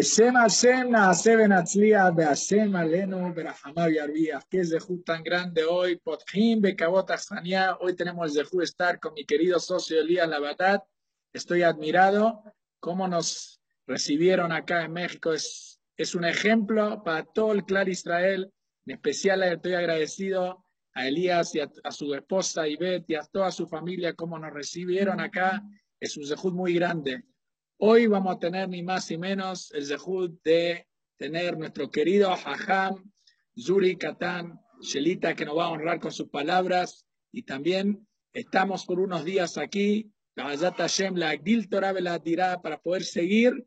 Beshem Hashem, Nahaseb Natzlia, Beashem Alenu, Berahamav Yarbiaf. Qué Zehú tan grande hoy. Pothim, Bekabot Azania. Hoy tenemos el Zehú estar con mi querido socio Elías Labadat. Estoy admirado. Cómo nos recibieron acá en México. Es, es un ejemplo para todo el Clar Israel. En especial estoy agradecido a Elías y a, a su esposa Ivette y a toda su familia, cómo nos recibieron acá. Es un Zehú muy grande. Hoy vamos a tener ni más ni menos el zehut de tener nuestro querido Hajam Zuri Katan Shelita, que nos va a honrar con sus palabras. Y también estamos por unos días aquí, la para poder seguir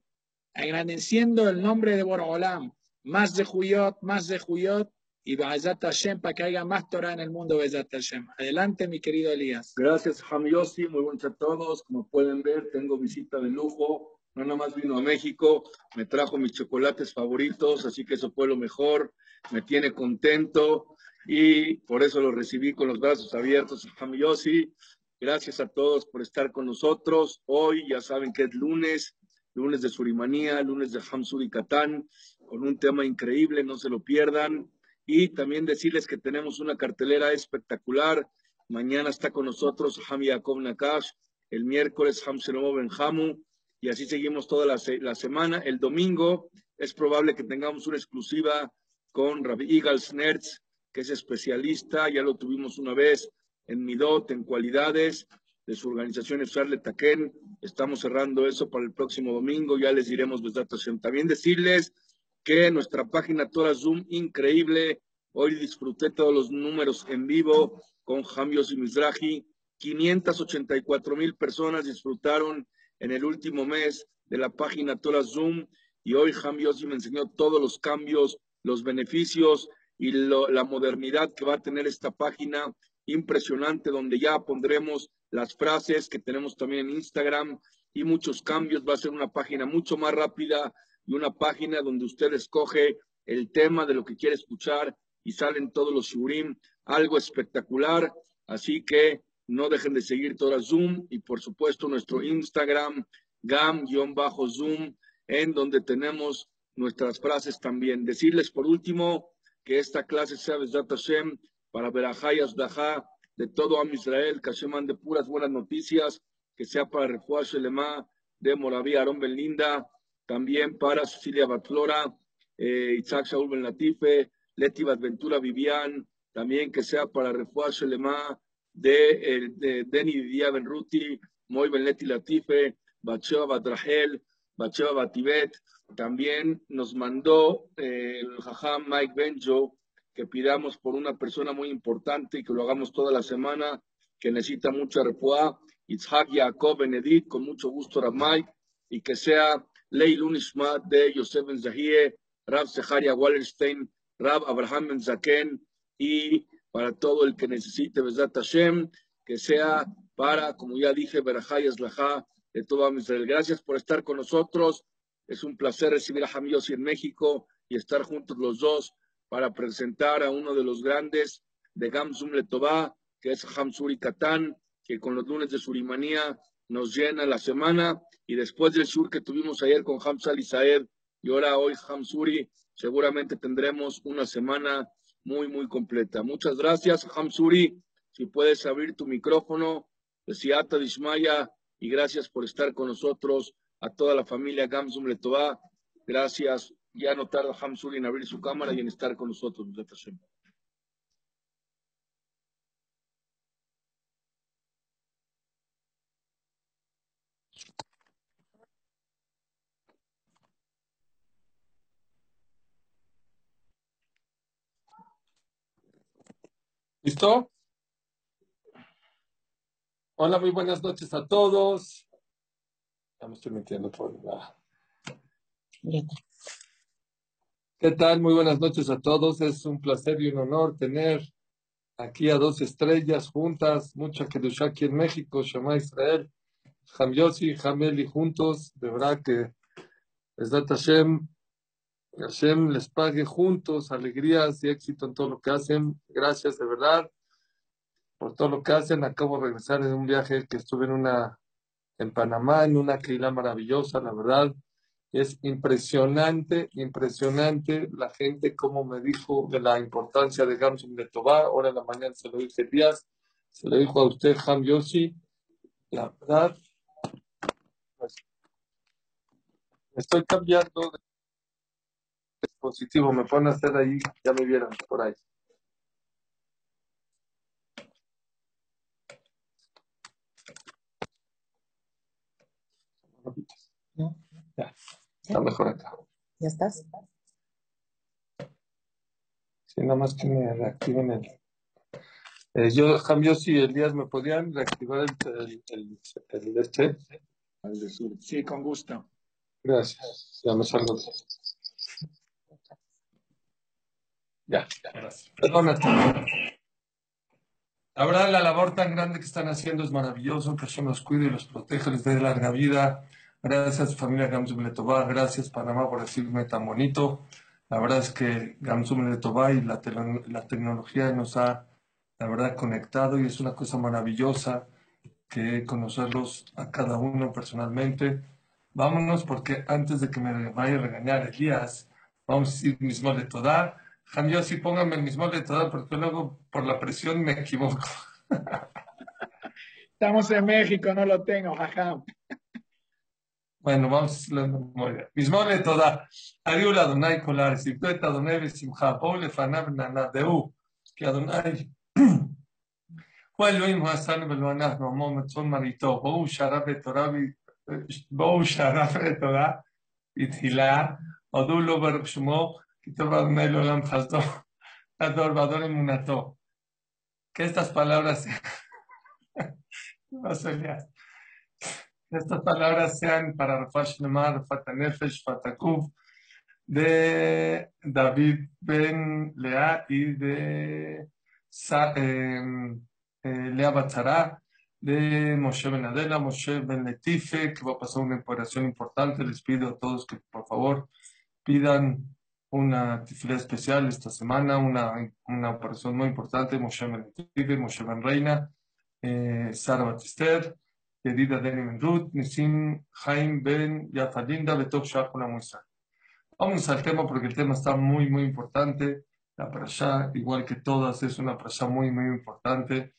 engrandeciendo el nombre de Borolam. Más de Juyot, más de Juyot, y Ba'azat Hashem para que haya más Torah en el mundo, Ba'azat Hashem. Adelante, mi querido Elías. Gracias, Ham Yossi. Muy buenos a todos. Como pueden ver, tengo visita de lujo. No nada más vino a México, me trajo mis chocolates favoritos, así que eso fue lo mejor. Me tiene contento y por eso lo recibí con los brazos abiertos, Ham Yossi. Gracias a todos por estar con nosotros. Hoy ya saben que es lunes, lunes de Surimanía, lunes de Hamsuri Catán, con un tema increíble, no se lo pierdan. Y también decirles que tenemos una cartelera espectacular. Mañana está con nosotros Ham Yaakov Nakash, el miércoles Ham Shlomo Benjamu, y así seguimos toda la, semana. El domingo es probable que tengamos una exclusiva con Rabbi Igal Snertz, que es especialista, ya lo tuvimos una vez en Midot, en cualidades de su organización Efsarle Taken. Estamos cerrando eso para el próximo domingo, ya les diremos También decirles que nuestra página Torah Zoom, increíble. Hoy disfruté todos los números en vivo con Jamios y Mizrahi. 584 mil personas disfrutaron en el último mes de la página Torah Zoom y hoy Jamios me enseñó todos los cambios, los beneficios y la modernidad que va a tener esta página impresionante donde ya pondremos las frases que tenemos también en Instagram y muchos cambios. Va a ser una página mucho más rápida, y una página donde usted escoge el tema de lo que quiere escuchar y salen todos los shurim, algo espectacular. Así que no dejen de seguir toda Zoom y por supuesto nuestro Instagram, gam-zoom, en donde tenemos nuestras frases también. Decirles por último que esta clase sea Besdat Hashem para Berajá y de todo Am Israel, que Hashem mande puras buenas noticias, que sea para Refuah Shelema de Moravia, Aarón Belinda, también para Cecilia Batflora, eh, Isaac Shaul Ben Latife, Leti Ventura Vivian, también que sea para Refuah Shelema de, de Deni Didia Ben Ruti, Moy Ben Leti Latife, Bacheva Batrahel, Bacheva Batibet, también nos mandó eh, el Jajam Mike Benjo que pidamos por una persona muy importante y que lo hagamos toda la semana, que necesita mucha refuá, Itzhak Yaakov Benedit, con mucho gusto Ramay, y que sea Leilun Ishmat de Yosef Ben Zahie, Rab Seharia Wallerstein, Rab Abraham Ben Zaken, y para todo el que necesite Besat que sea para, como ya dije, Berajá de todo Israel. Gracias por estar con nosotros. Es un placer recibir a Hamiosi en México y estar juntos los dos para presentar a uno de los grandes de Gamsum Letová, que es Hamsuri Katán, que con los lunes de Surimanía nos llena la semana y después del sur que tuvimos ayer con Hamza Saed y ahora hoy Hamsuri, seguramente tendremos una semana muy, muy completa. Muchas gracias, Hamsuri. Si puedes abrir tu micrófono, Siata Dishmaya, y gracias por estar con nosotros, a toda la familia Gamsum Letová. Gracias. Ya no tarda Hamsuri en abrir su cámara y en estar con nosotros. ¿Listo? Hola, muy buenas noches a todos. Ya me estoy metiendo por la... ¿Qué tal? Muy buenas noches a todos. Es un placer y un honor tener aquí a dos estrellas juntas, mucha Kedusha aquí en México, Shema Israel, Ham Yossi, Hameli juntos. De verdad que es Hashem Hashem les pague juntos alegrías y éxito en todo lo que hacen. Gracias de verdad por todo lo que hacen. Acabo de regresar de un viaje que estuve en una en Panamá, en una quila maravillosa, la verdad. Es impresionante, impresionante la gente como me dijo de la importancia de Gamsum de Tobá. Ahora en la mañana se lo dije Díaz, se lo dijo a usted Ham Yoshi. La verdad, pues, estoy cambiando de dispositivo. Me pone a hacer ahí, ya me vieron por ahí. Ya, está mejor acá. ¿Ya estás? Sí, nada más que me reactiven el. Eh, yo, cambio si Elías me podían reactivar el, el, el, el este. Sí, con gusto. Gracias. Ya me salgo. de- Ya, ya, gracias. La verdad, la labor tan grande que están haciendo es maravilloso. Que Hashem los cuide y los proteja, les dé larga vida. Gracias, familia Gamsum Letová. Gracias, Panamá, por decirme tan bonito. La verdad es que Gamsum Letová y la, tele- la tecnología nos ha, la verdad, conectado y es una cosa maravillosa que conocerlos a cada uno personalmente. Vámonos porque antes de que me vaya a regañar Elías, vamos a decir mismo de toda. Jamio, sí póngame el mismo de toda porque luego por la presión me equivoco. Estamos en México, no lo tengo, jajam. Bueno, vamos a decirlo de memoria. mismo de toda. Adiós Adonai Kolar, Sibto et Adonai Besimcha, Bou lefanav nanadeu, que Adonai הוא אלוהים הוא עשנו ולא אנחנו, עמו מצון מריתו, בואו שערה בתורה, ו- בואו שערה בתורה, בתחילה, הודו לו ברוך שמו, Kitor Adonai Olam Ador Bador Munató. Que estas palabras sean. estas palabras sean para Rafael Shlemar, Rafat Nefesh, Fatakuf, de David Ben Lea y de Sa, em, eh, Lea Batzara, de Moshe Ben Adela, Moshe Ben Letife, que va a pasar una operación importante. Les pido a todos que por favor pidan una tefilá especial esta semana, una, una operación muy importante. Moshe Ben Moshe Ben Reina, eh, Sara Batister, Yedida Deni Ben Ruth, Nisim Jaim Ben Yafalinda, Betov Shachuna Musa. Vamos al tema porque el tema está muy, muy importante. La parasha, igual que todas, es una parasha muy, muy importante.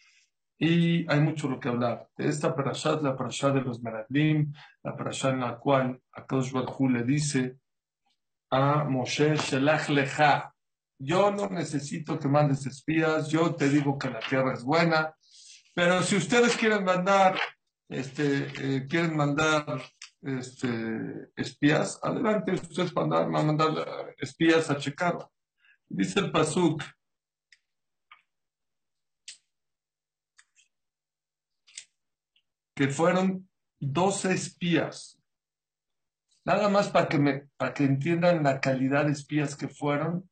Y hay mucho lo que hablar. De esta parasha la parasha de los Meraglim, la parasha en la cual Akadosh Baruj le dice a Moshe Shelach Lecha, yo no necesito que mandes espías, yo te digo que la tierra es buena, pero si ustedes quieren mandar, este, eh, quieren mandar este, espías, adelante, ustedes van a mandar eh, espías a checar. Dice el Pasuk, que fueron 12 espías. Nada más para que, me, para que entiendan la calidad de espías que fueron.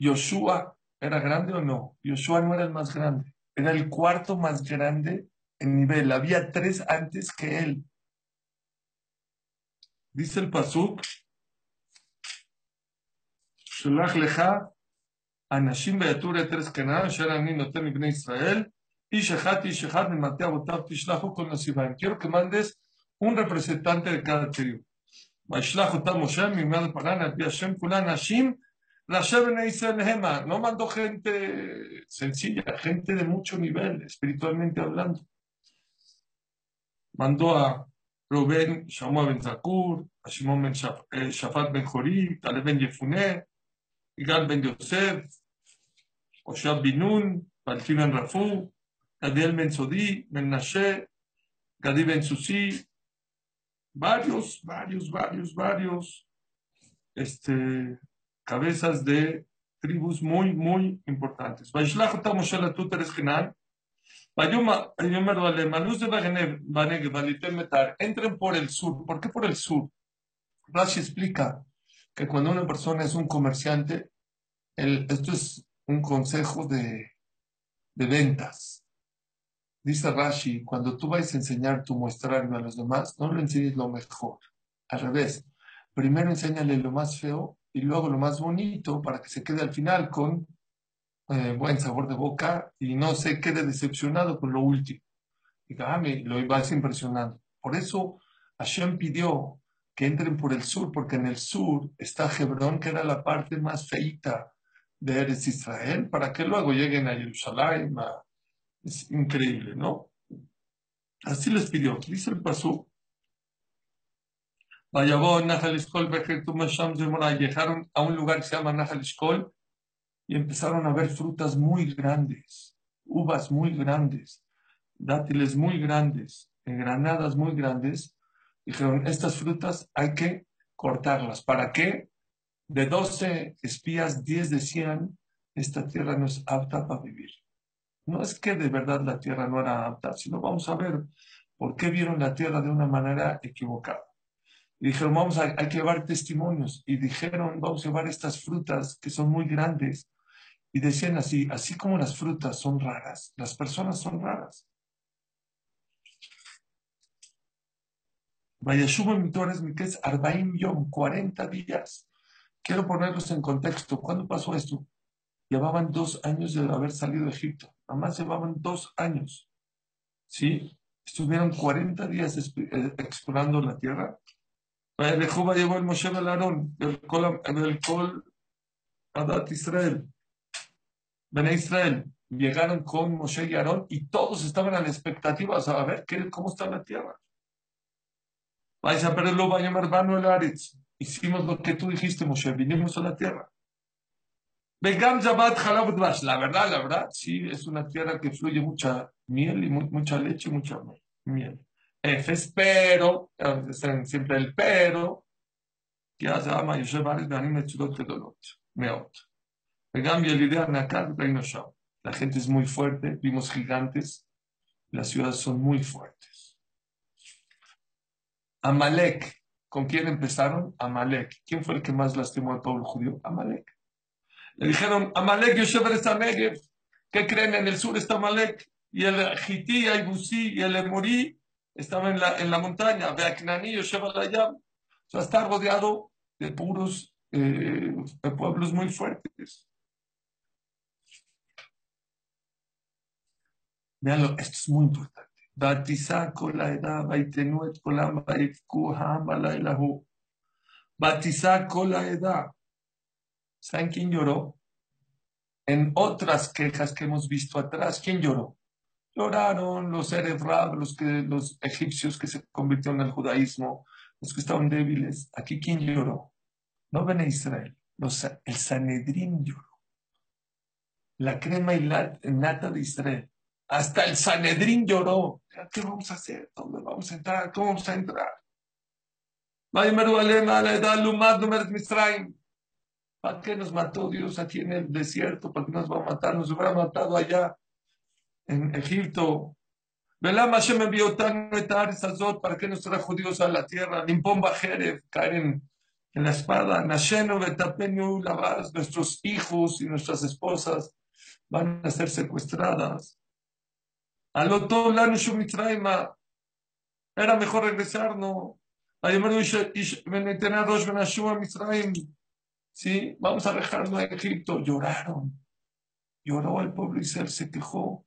Yoshua era grande o no? Yoshua no era el más grande. Era el cuarto más grande en nivel. Había tres antes que él. Dice el Pasuk. Shulach lecha anashim tres Israel. Quiero que mandes un representante de cada tribu. No mandó gente sencilla, gente de mucho nivel, espiritualmente hablando. Mandó a Rubén Shamoa Ben Zakur, a Shimon eh, Shafat Ben Jorit, a Ben Yefuné, Igal Ben Yosef, Oshab Binun, Balti Ben Rafú, Gadiel Ben Sodí, Ben Nashe, Gadi Ben Susi, varios, varios, varios, varios este, cabezas de tribus muy, muy importantes. Entren por el sur. ¿Por qué por el sur? Rashi explica que cuando una persona es un comerciante, el, esto es un consejo de, de ventas. Dice Rashi, cuando tú vayas a enseñar tu muestrario a los demás, no le enseñes lo mejor. Al revés, primero enséñale lo más feo y luego lo más bonito para que se quede al final con eh, buen sabor de boca y no se quede decepcionado con lo último. Diga, ah, me lo vas impresionando. Por eso Hashem pidió que entren por el sur, porque en el sur está Hebrón, que era la parte más feita de Eres Israel, para que luego lleguen a Jerusalén. Es increíble, ¿no? Así les pidió. Dice el Pasú. Llegaron a un lugar que se llama Nahal y empezaron a ver frutas muy grandes, uvas muy grandes, dátiles muy grandes, granadas muy grandes. Dijeron, estas frutas hay que cortarlas. ¿Para qué? De 12 espías, 10 decían, esta tierra no es apta para vivir. No es que de verdad la tierra no era apta, sino vamos a ver por qué vieron la tierra de una manera equivocada. Y dijeron, vamos a, llevar testimonios. Y dijeron, vamos a llevar estas frutas que son muy grandes. Y decían así, así como las frutas son raras, las personas son raras. Vayashuba Mitores es Arbaim Yom, 40 días. Quiero ponerlos en contexto. ¿Cuándo pasó esto? Llevaban dos años de haber salido de Egipto. Nada más llevaban dos años. ¿Sí? Estuvieron 40 días eh, explorando la tierra. Jehová llevó el Moshe del Aarón, del Col Adat Israel. Ven Israel. Llegaron con Moshe y Aarón y todos estaban a la expectativa a ver qué, cómo está la tierra. Vais a perderlo, vaya hermano el Aretz. Hicimos lo que tú dijiste, Moshe, vinimos a la tierra. La verdad, la verdad, sí, es una tierra que fluye mucha miel y mucha leche y mucha miel. Efes, pero, siempre el pero, que hace ama Yosef Ares, Beanim Metzudot Gedolot, Meot. cambio, el idea Reino Shao. La gente es muy fuerte, vimos gigantes, las ciudades son muy fuertes. Amalek, ¿con quién empezaron? Amalek. ¿Quién fue el que más lastimó al pueblo judío? Amalek. Le dijeron, Amalek Yosef Negev. ¿Qué creen? En el sur está Amalek. Y el Hití, y y el Emorí estaban en la, en la montaña. Beaknani Yosef Alayam. O sea, está rodeado de puros eh, de pueblos muy fuertes. Veanlo, esto es muy importante. Batizá la edad, baitenuet con la Batizá con la edad. ¿Saben quién lloró? En otras quejas que hemos visto atrás, ¿quién lloró? Lloraron los Erevrab, los, los egipcios que se convirtieron al judaísmo, los que estaban débiles. Aquí, ¿quién lloró? No ven a Israel, el Sanedrín lloró. La crema y la nata de Israel. Hasta el Sanedrín lloró. ¿Qué vamos a hacer? ¿Dónde vamos a entrar? ¿Cómo vamos a entrar? ¿Para qué nos mató Dios aquí en el desierto? ¿Para qué nos va a matar? Nos hubiera matado allá en Egipto. Envió tan azot para que nos trajo Dios a la tierra. Limpón Bajerev, caer en, en la espada. Lavaz, nuestros hijos y nuestras esposas van a ser secuestradas. Alotó Lanushu Mitraima. Era mejor regresar, ¿no? ¿Sí? Vamos a dejarlo en Egipto. Lloraron. Lloró el pueblo Israel, se quejó.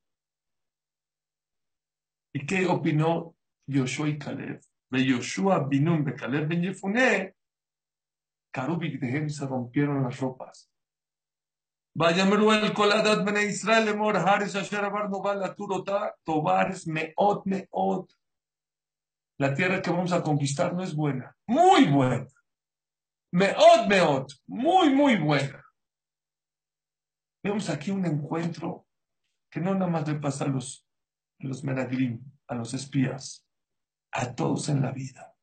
¿Y qué opinó Yoshua y Caleb? De Yoshua, Binun, de Caleb, Ben Yefuné, Karubik de se rompieron las ropas. El Koladat Ben Israel, Emor, Haris, Asher, Abar, Noval, Turota, Tobares, Meot, Meot. La tierra que vamos a conquistar no es buena, muy buena. Meot, meot, muy, muy buena. Vemos aquí un encuentro que no nada más le pasa a los, los menagrim, a los espías, a todos en la vida.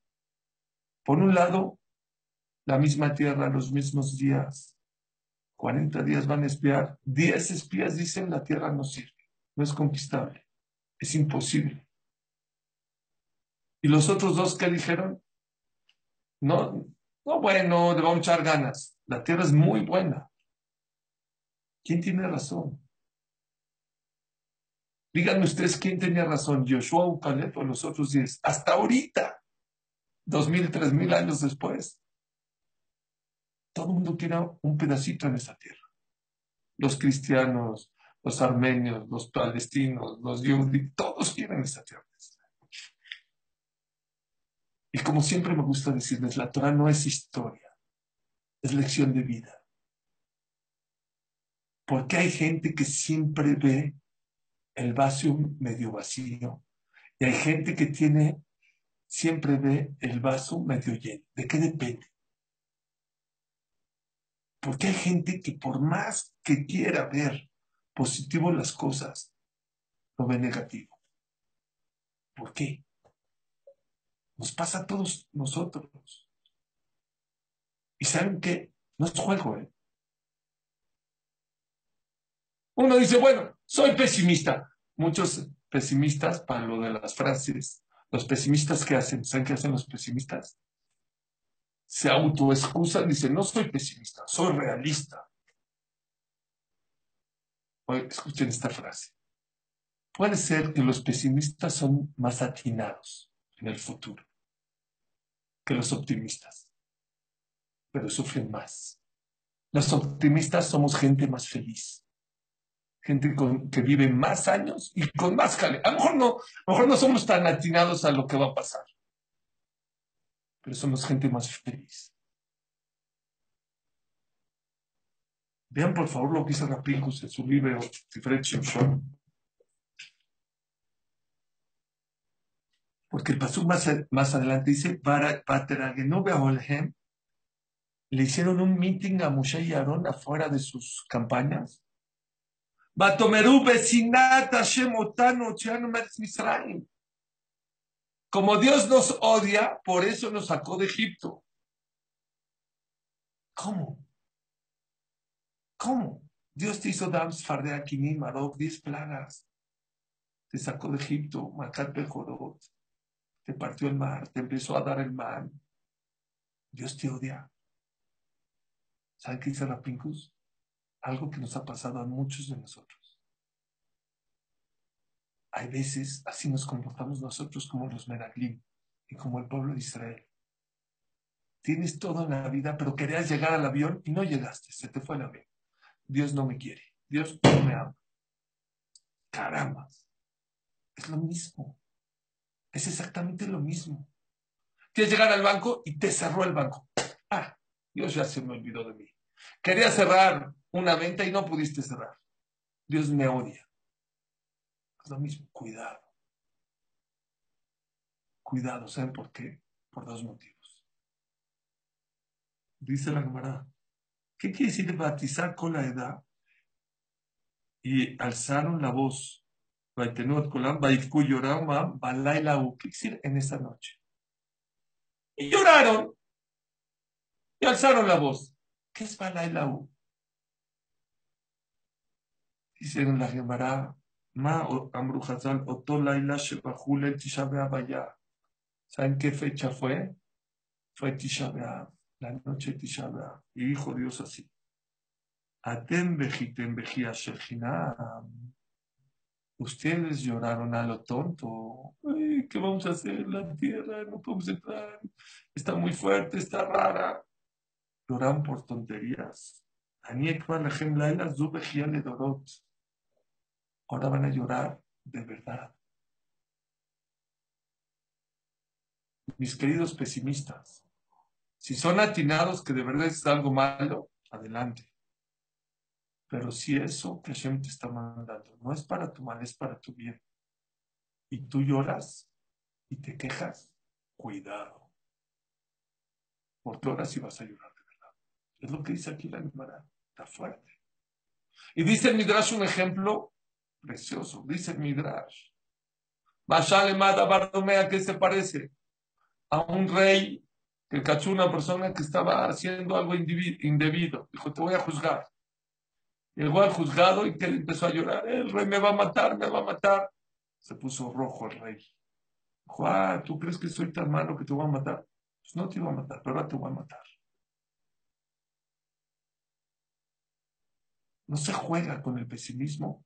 Por un lado, la misma tierra, los mismos días. 40 días van a espiar. 10 espías dicen la tierra no sirve, no es conquistable, es imposible. Y los otros dos que dijeron, no, no, bueno, le vamos a echar ganas. La tierra es muy buena. ¿Quién tiene razón? Díganme ustedes quién tenía razón, Joshua o o los otros diez. Hasta ahorita, dos mil, tres mil años después, todo el mundo tiene un pedacito en esa tierra. Los cristianos, los armenios, los palestinos, los judíos, todos quieren esa tierra. Y como siempre me gusta decirles, la Torah no es historia, es lección de vida. Porque hay gente que siempre ve el vaso medio vacío y hay gente que tiene, siempre ve el vaso medio lleno. ¿De qué depende? Porque hay gente que por más que quiera ver positivo las cosas, lo ve negativo. ¿Por qué? Nos pasa a todos nosotros. Y saben que no es juego, ¿eh? Uno dice, bueno, soy pesimista. Muchos pesimistas, para lo de las frases, los pesimistas que hacen, ¿saben qué hacen los pesimistas? Se autoexcusan, dicen, no soy pesimista, soy realista. escuchen esta frase. Puede ser que los pesimistas son más atinados en el futuro que los optimistas, pero sufren más. Los optimistas somos gente más feliz, gente que vive más años y con más calidad. A lo mejor no, a lo mejor no somos tan atinados a lo que va a pasar, pero somos gente más feliz. Vean por favor lo que dice Rapinkus en su libro Tiferet Shimshon. Porque el paso más, más adelante dice, le hicieron un meeting a Moshe y Aarón afuera de sus campañas. Como Dios nos odia, por eso nos sacó de Egipto. ¿Cómo? ¿Cómo? Dios te hizo Dams, Fardea, Kinim, Marok, diez plagas. Te sacó de Egipto, Macat Pejorot te partió el mar, te empezó a dar el mar. Dios te odia. ¿Saben qué dice Rapincus? Algo que nos ha pasado a muchos de nosotros. Hay veces así nos comportamos nosotros como los Meraglim y como el pueblo de Israel. Tienes todo en la vida, pero querías llegar al avión y no llegaste, se te fue el avión. Dios no me quiere, Dios no me ama. Caramba, es lo mismo. Es exactamente lo mismo. Quieres llegar al banco y te cerró el banco. Ah, Dios ya se me olvidó de mí. Quería cerrar una venta y no pudiste cerrar. Dios me odia. Es lo mismo, cuidado. Cuidado, ¿saben por qué? Por dos motivos. Dice la cámara, ¿qué quiere decir batizar con la edad? Y alzaron la voz ¿Qué decir en esa noche? Y lloraron y alzaron la voz. ¿Qué es Balailau? Dice en la Gemara, Ma Amru Hazal, Otolaila Shebahul Tisha Be'ab ¿Saben qué fecha fue? Fue Tisha la noche de Tisha Y dijo Dios así, Atem Bejitem Bejia Shechinam. Ustedes lloraron a lo tonto. ¿Qué vamos a hacer? La tierra no podemos entrar. Está muy fuerte, está rara. Lloran por tonterías. Ahora van a llorar de verdad. Mis queridos pesimistas, si son atinados que de verdad es algo malo, adelante. Pero si eso que Hashem te está mandando no es para tu mal, es para tu bien, y tú lloras y te quejas, cuidado. Porque ahora sí vas a llorar de verdad. Es lo que dice aquí la Gemara. Está fuerte. Y dice el Midrash un ejemplo precioso. Dice el Midrash. Mashale Mada Bardomea, ¿qué se parece? A un rey que cachó una persona que estaba haciendo algo indebido. Dijo, te voy a juzgar. Llegó al juzgado y que empezó a llorar. El rey me va a matar, me va a matar. Se puso rojo el rey. Dijo, ah, ¿tú crees que soy tan malo que te voy a matar? Pues no te iba a matar, pero ahora te voy a matar. No se juega con el pesimismo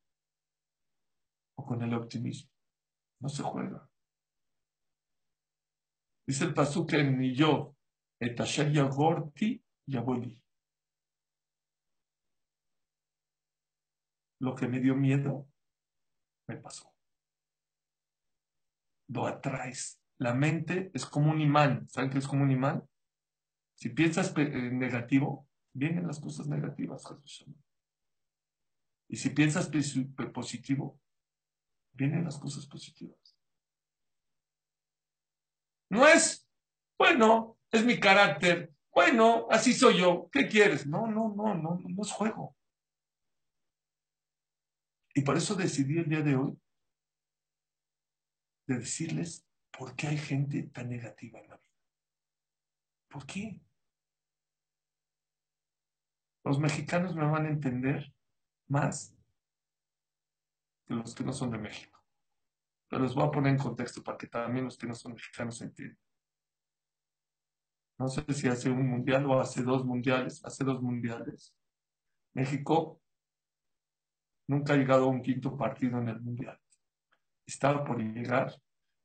o con el optimismo. No se juega. Dice el pasú que ni yo, etasher yagorti yaboli. Lo que me dio miedo, me pasó. Lo atraes, La mente es como un imán. ¿Saben qué es como un imán? Si piensas eh, negativo, vienen las cosas negativas. Y si piensas positivo, vienen las cosas positivas. No es, bueno, es mi carácter, bueno, así soy yo, ¿qué quieres? No, no, no, no, no es juego. Y por eso decidí el día de hoy de decirles por qué hay gente tan negativa en la vida. ¿Por qué? Los mexicanos me van a entender más que los que no son de México. Pero los voy a poner en contexto para que también los que no son mexicanos entiendan. No sé si hace un mundial o hace dos mundiales, hace dos mundiales. México nunca ha llegado a un quinto partido en el mundial. Estaba por llegar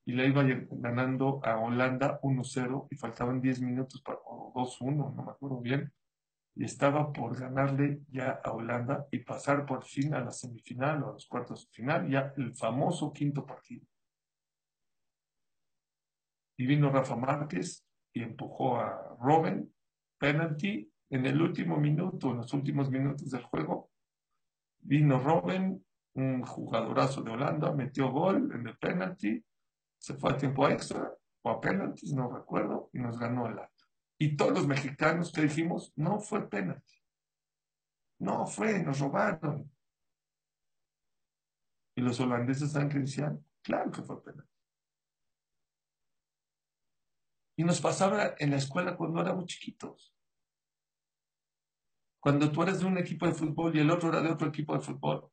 y le iba ganando a Holanda 1-0 y faltaban 10 minutos para, o 2-1, no me acuerdo bien y estaba por ganarle ya a Holanda y pasar por fin a la semifinal o a los cuartos de final, ya el famoso quinto partido. Y vino Rafa Márquez y empujó a Robin, penalty, en el último minuto, en los últimos minutos del juego. Vino Robin, un jugadorazo de Holanda, metió gol en el penalty, se fue a tiempo extra o a penalties, no recuerdo, y nos ganó Holanda. Y todos los mexicanos que dijimos, no fue penalti. No fue, nos robaron. Y los holandeses que decían, claro que fue penalti. Y nos pasaba en la escuela cuando éramos chiquitos. Cuando tú eres de un equipo de fútbol y el otro era de otro equipo de fútbol.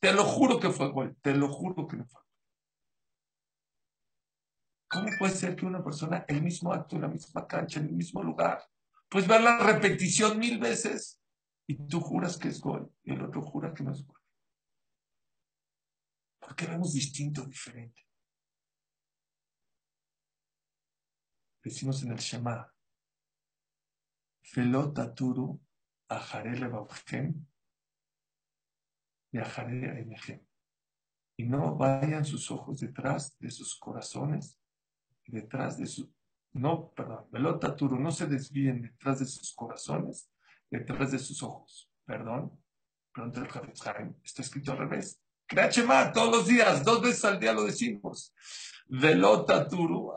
Te lo juro que fue gol, te lo juro que no fue. ¿Cómo puede ser que una persona, el mismo acto, en la misma cancha, en el mismo lugar, pues ver la repetición mil veces y tú juras que es gol y el otro jura que no es gol? ¿Por qué vemos distinto, diferente? Decimos en el Shema, Felotaturu Ajare y Ajare Y no vayan sus ojos detrás de sus corazones detrás de su, no, perdón, velota turu, no se desvíen detrás de sus corazones, detrás de sus ojos. Perdón, pronto el está escrito al revés. más todos los días, dos veces al día lo decimos. Velota turu,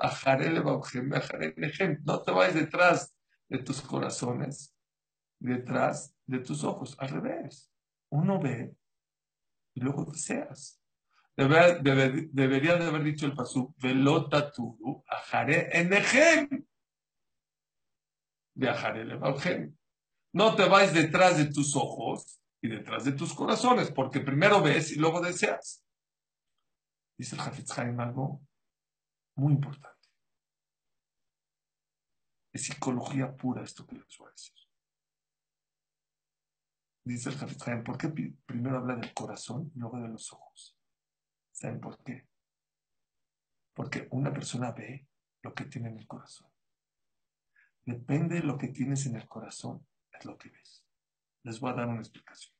no te vayas detrás de tus corazones, detrás de tus ojos, al revés. Uno ve y luego deseas debería de haber dicho el pasú, velota turu, ajare enejem. Viajaré el No te vayas detrás de tus ojos y detrás de tus corazones, porque primero ves y luego deseas. Dice el Hafetz algo muy importante. Es psicología pura esto que les voy a decir. Dice el Hafetz ¿por qué primero habla del corazón y luego de los ojos? ¿Saben por qué? Porque una persona ve lo que tiene en el corazón. Depende de lo que tienes en el corazón, es lo que ves. Les voy a dar una explicación.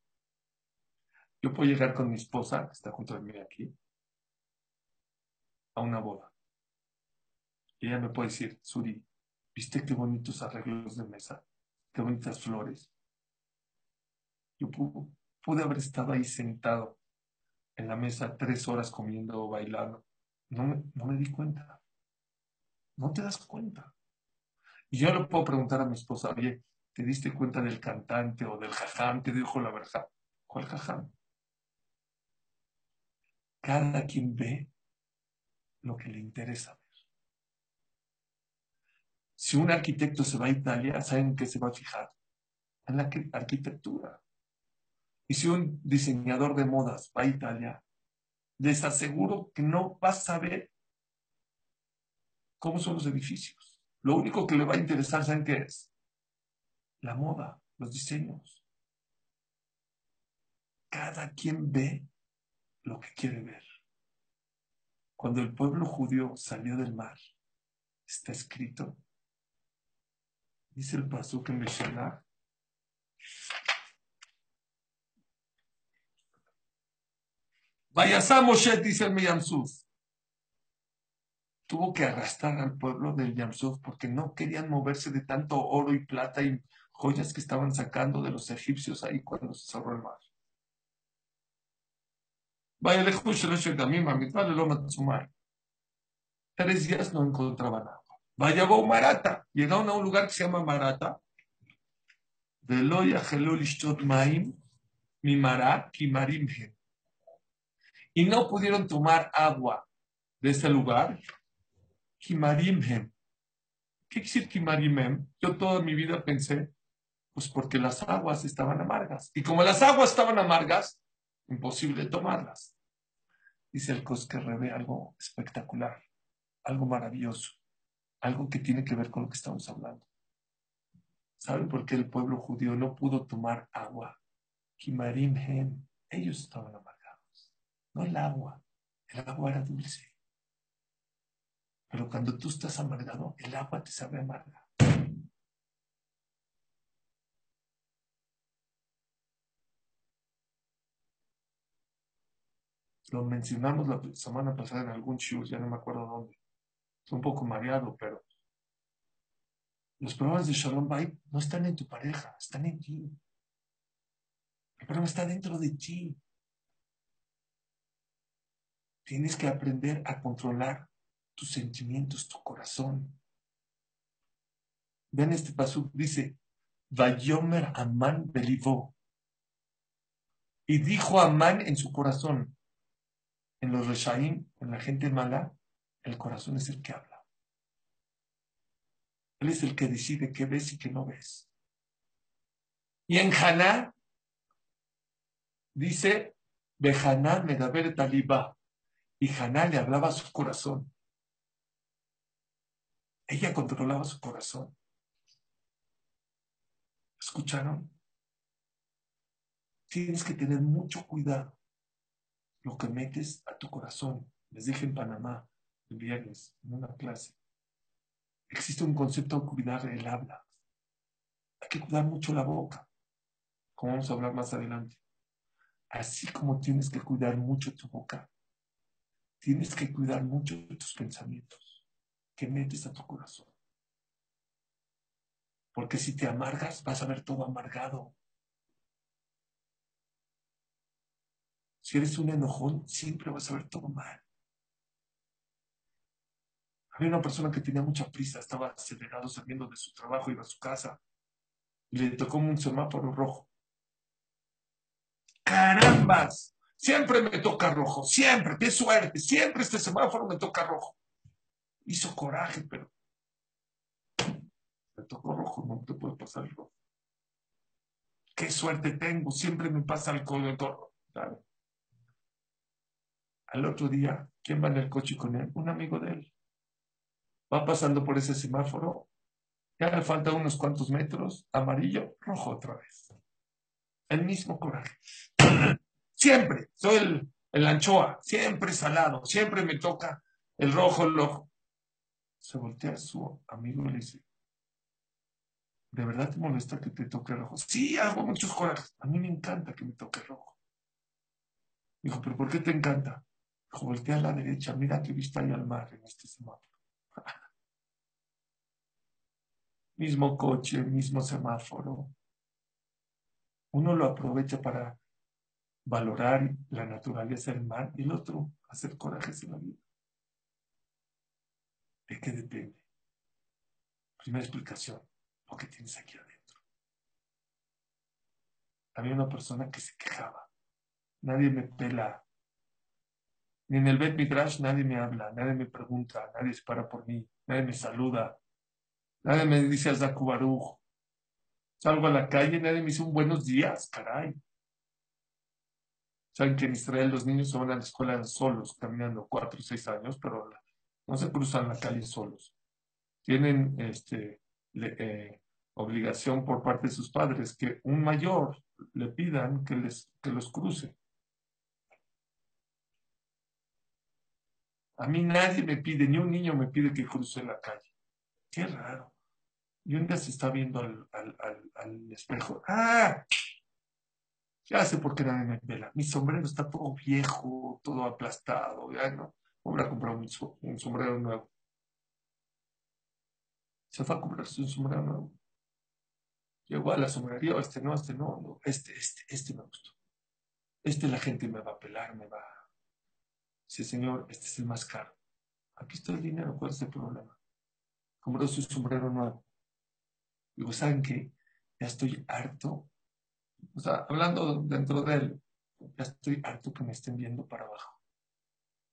Yo puedo llegar con mi esposa, que está junto a mí aquí, a una boda. Y ella me puede decir, Suri, ¿viste qué bonitos arreglos de mesa? Qué bonitas flores. Yo pude haber estado ahí sentado en la mesa tres horas comiendo o bailando. No me, no me di cuenta. No te das cuenta. Y yo le puedo preguntar a mi esposa, oye, ¿te diste cuenta del cantante o del jajam? Te dijo la verdad. ¿Cuál jajam? Cada quien ve lo que le interesa. Si un arquitecto se va a Italia, ¿saben qué se va a fijar? En la arquitectura. Y si un diseñador de modas va a Italia, les aseguro que no va a saber cómo son los edificios. Lo único que le va a interesar, ¿saben qué es? La moda, los diseños. Cada quien ve lo que quiere ver. Cuando el pueblo judío salió del mar, está escrito, dice el Pasuk en Meshalach, Vayasá Moshe, dice el Meyamsuf. tuvo que arrastrar al pueblo del Yamsuf porque no querían moverse de tanto oro y plata y joyas que estaban sacando de los egipcios ahí cuando se cerró el mar. Vaya lejos, Tres días no encontraban agua. Vaya Marata. Llegaron a un lugar que se llama Marata. Y no pudieron tomar agua de ese lugar. ¿Qué quiere decir Kimarimhem? Yo toda mi vida pensé, pues porque las aguas estaban amargas. Y como las aguas estaban amargas, imposible tomarlas. Dice el Cosque Rebe algo espectacular, algo maravilloso, algo que tiene que ver con lo que estamos hablando. ¿Saben por qué el pueblo judío no pudo tomar agua? Kimarim ellos estaban amargados, no el agua, el agua era dulce. Pero cuando tú estás amargado, el agua te sabe amarga. Lo mencionamos la semana pasada en algún show, ya no me acuerdo dónde. Un poco mareado, pero los problemas de Shalom Bay no están en tu pareja, están en ti. El problema está dentro de ti. Tienes que aprender a controlar tus sentimientos, tu corazón. Ven este paso, dice, Vayomer Amán belivó. Y dijo Amán en su corazón, en los Reshaim, en la gente mala, el corazón es el que habla. Él es el que decide qué ves y qué no ves. Y en Haná dice, Behaná Medaber Talibá. Y Haná le hablaba a su corazón. Ella controlaba su corazón. ¿Escucharon? Tienes que tener mucho cuidado lo que metes a tu corazón. Les dije en Panamá viernes, en una clase. Existe un concepto de cuidar el habla. Hay que cuidar mucho la boca, como vamos a hablar más adelante. Así como tienes que cuidar mucho tu boca, tienes que cuidar mucho tus pensamientos que metes a tu corazón. Porque si te amargas, vas a ver todo amargado. Si eres un enojón, siempre vas a ver todo mal. Había una persona que tenía mucha prisa, estaba acelerado saliendo de su trabajo, iba a su casa, y le tocó un semáforo rojo. ¡Carambas! Siempre me toca rojo, siempre, qué suerte, siempre este semáforo me toca rojo. Hizo coraje, pero me tocó rojo, no te puede pasar el rojo. Qué suerte tengo, siempre me pasa el color. Al otro día, ¿quién va en el coche con él? Un amigo de él. Va pasando por ese semáforo, ya le falta unos cuantos metros, amarillo, rojo otra vez. El mismo coraje. Siempre, soy el, el anchoa, siempre salado, siempre me toca el rojo, el rojo. Se voltea a su amigo y le dice, ¿de verdad te molesta que te toque rojo? Sí, hago muchos corajes. A mí me encanta que me toque rojo. Dijo, ¿pero por qué te encanta? voltea a la derecha, mira que vista hay al mar en este semáforo. Mismo coche, mismo semáforo. Uno lo aprovecha para valorar la naturaleza del mar y el otro hacer corajes en la vida. ¿De qué depende? Primera explicación, lo que tienes aquí adentro. Había una persona que se quejaba. Nadie me pela ni en el Bet Midrash nadie me habla, nadie me pregunta, nadie se para por mí, nadie me saluda, nadie me dice Baruch. Salgo a la calle, nadie me dice un buenos días, caray. Saben que en Israel los niños se van a la escuela solos, caminando cuatro o seis años, pero no se cruzan la calle solos. Tienen este, eh, obligación por parte de sus padres que un mayor le pidan que, les, que los cruce. A mí nadie me pide, ni un niño me pide que cruce la calle. Qué raro. Y un día se está viendo al, espejo. ¡Ah! Ya sé por qué nadie me vela. Mi sombrero está todo viejo, todo aplastado. Ya no. Voy a comprar un, sombrero nuevo. Se fue a comprarse un sombrero nuevo. Llegó a la sombrería, este no, este no, no, este, este, este me gustó. Este la gente me va a pelar, me va. Sí, señor, este es el más caro. Aquí está el dinero, ¿cuál es el problema? Compró su sombrero nuevo. Digo, ¿saben qué? Ya estoy harto. O sea, hablando dentro de él, ya estoy harto que me estén viendo para abajo.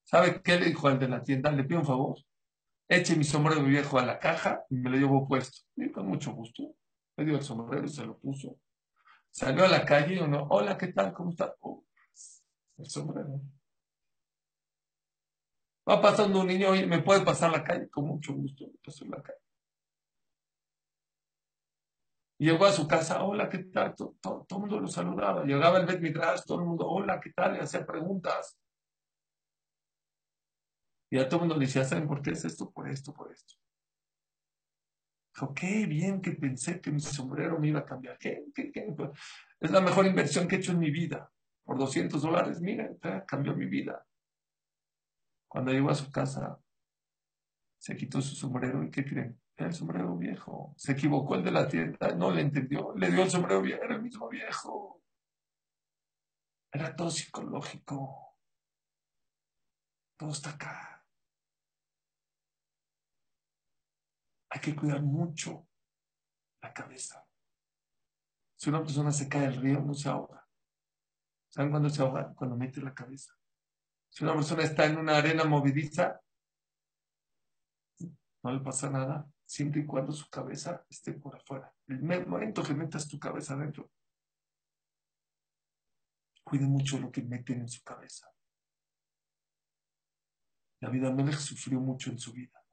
¿Sabe qué le dijo al de la tienda? Le pido un favor. Eche mi sombrero viejo a la caja y me lo llevo puesto. Y con mucho gusto. Le dio el sombrero y se lo puso. Salió a la calle y uno, hola, ¿qué tal? ¿Cómo está? Oh, el sombrero. Va pasando un niño, y ¿me puede pasar la calle? Con mucho gusto, pasó la calle. Llegó a su casa, hola, ¿qué tal? Todo, el mundo lo saludaba. Llegaba el Bet Midrash, todo el mundo, hola, ¿qué tal? Y hacía preguntas. Y a todo el mundo le decía, ¿saben por qué es esto? Por esto, por esto. Dijo, qué bien que pensé que mi sombrero me iba a cambiar. ¿Qué, qué, qué? Es la mejor inversión que he hecho en mi vida. Por 200 dólares, mira, cambió mi vida. Cuando llegó a su casa, se quitó su sombrero y ¿qué creen? Era el sombrero viejo. Se equivocó el de la tienda, no le entendió. Le dio el sombrero viejo, era el mismo viejo. Era todo psicológico. Todo está acá. Hay que cuidar mucho la cabeza. Si una persona se cae al río, no se ahoga. ¿Saben cuándo se ahoga? Cuando mete la cabeza. Si una persona está en una arena movidiza, no le pasa nada, siempre y cuando su cabeza esté por afuera. El momento que metas tu cabeza adentro, cuide mucho lo que meten en su cabeza. La vida Melech sufrió mucho en su vida.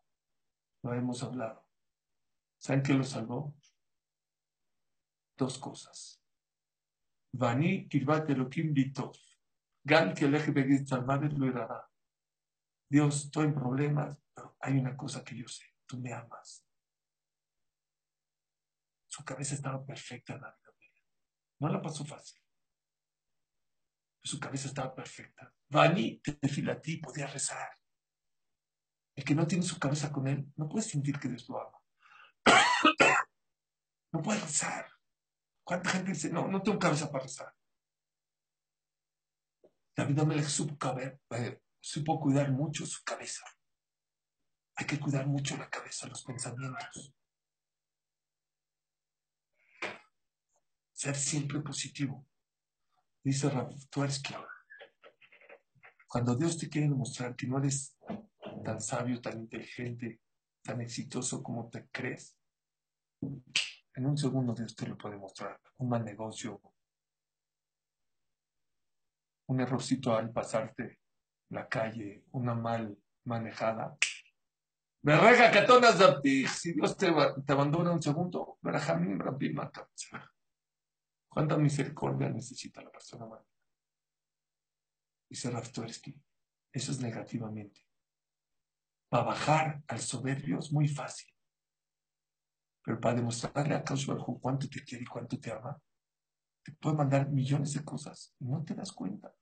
Lo hemos hablado. ¿Saben qué lo salvó? Dos cosas. Vani Kirvat Elohim Bitov. Gal que el eje lo Dios, estoy en problemas, pero hay una cosa que yo sé, tú me amas. Su cabeza estaba perfecta en la vida. No la pasó fácil. Su cabeza estaba perfecta. Vani te ti, podía rezar. El que no tiene su cabeza con él, no puede sentir que Dios lo ama. no puede rezar. ¿Cuánta gente dice, no, no tengo cabeza para rezar? David Amelech eh, supo cuidar mucho su cabeza. Hay que cuidar mucho la cabeza, los pensamientos. Ser siempre positivo. Dice Rav Tversky, cuando Dios te quiere demostrar que no eres tan sabio, tan inteligente, tan exitoso como te crees, en un segundo Dios te lo puede mostrar. Un mal negocio, un errorcito al pasarte la calle, una mal manejada. Catonas Si Dios te, te abandona un segundo, ¿Cuánta misericordia necesita la persona humana? Dice Raftorsky, eso es negativamente. Para bajar al soberbio es muy fácil. Pero para demostrarle a Kaush cuánto te quiere y cuánto te ama, te puede mandar millones de cosas y no te das cuenta.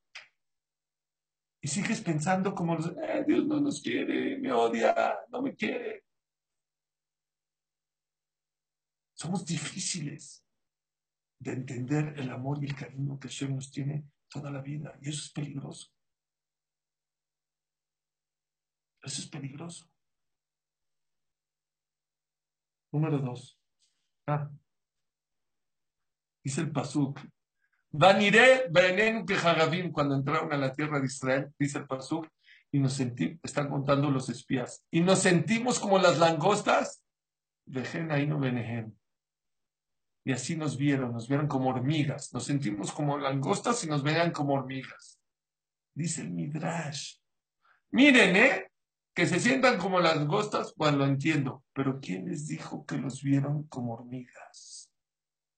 Y sigues pensando como eh, Dios no nos quiere, me odia, no me quiere. Somos difíciles de entender el amor y el cariño que Hashem nos tiene toda la vida. Y eso es peligroso. Eso es peligroso. Número dos. Ah. Dice el Pasuk, Vaniré Benen que cuando entraron a la tierra de Israel, dice el Pasuk, y nos sentimos, están contando los espías, y nos sentimos como las langostas, dejen ahí no Y así nos vieron, nos vieron como hormigas, nos sentimos como langostas y nos veían como hormigas. Dice el Midrash. Miren, ¿eh? Que se sientan como langostas, bueno, lo entiendo, pero ¿quién les dijo que los vieron como hormigas?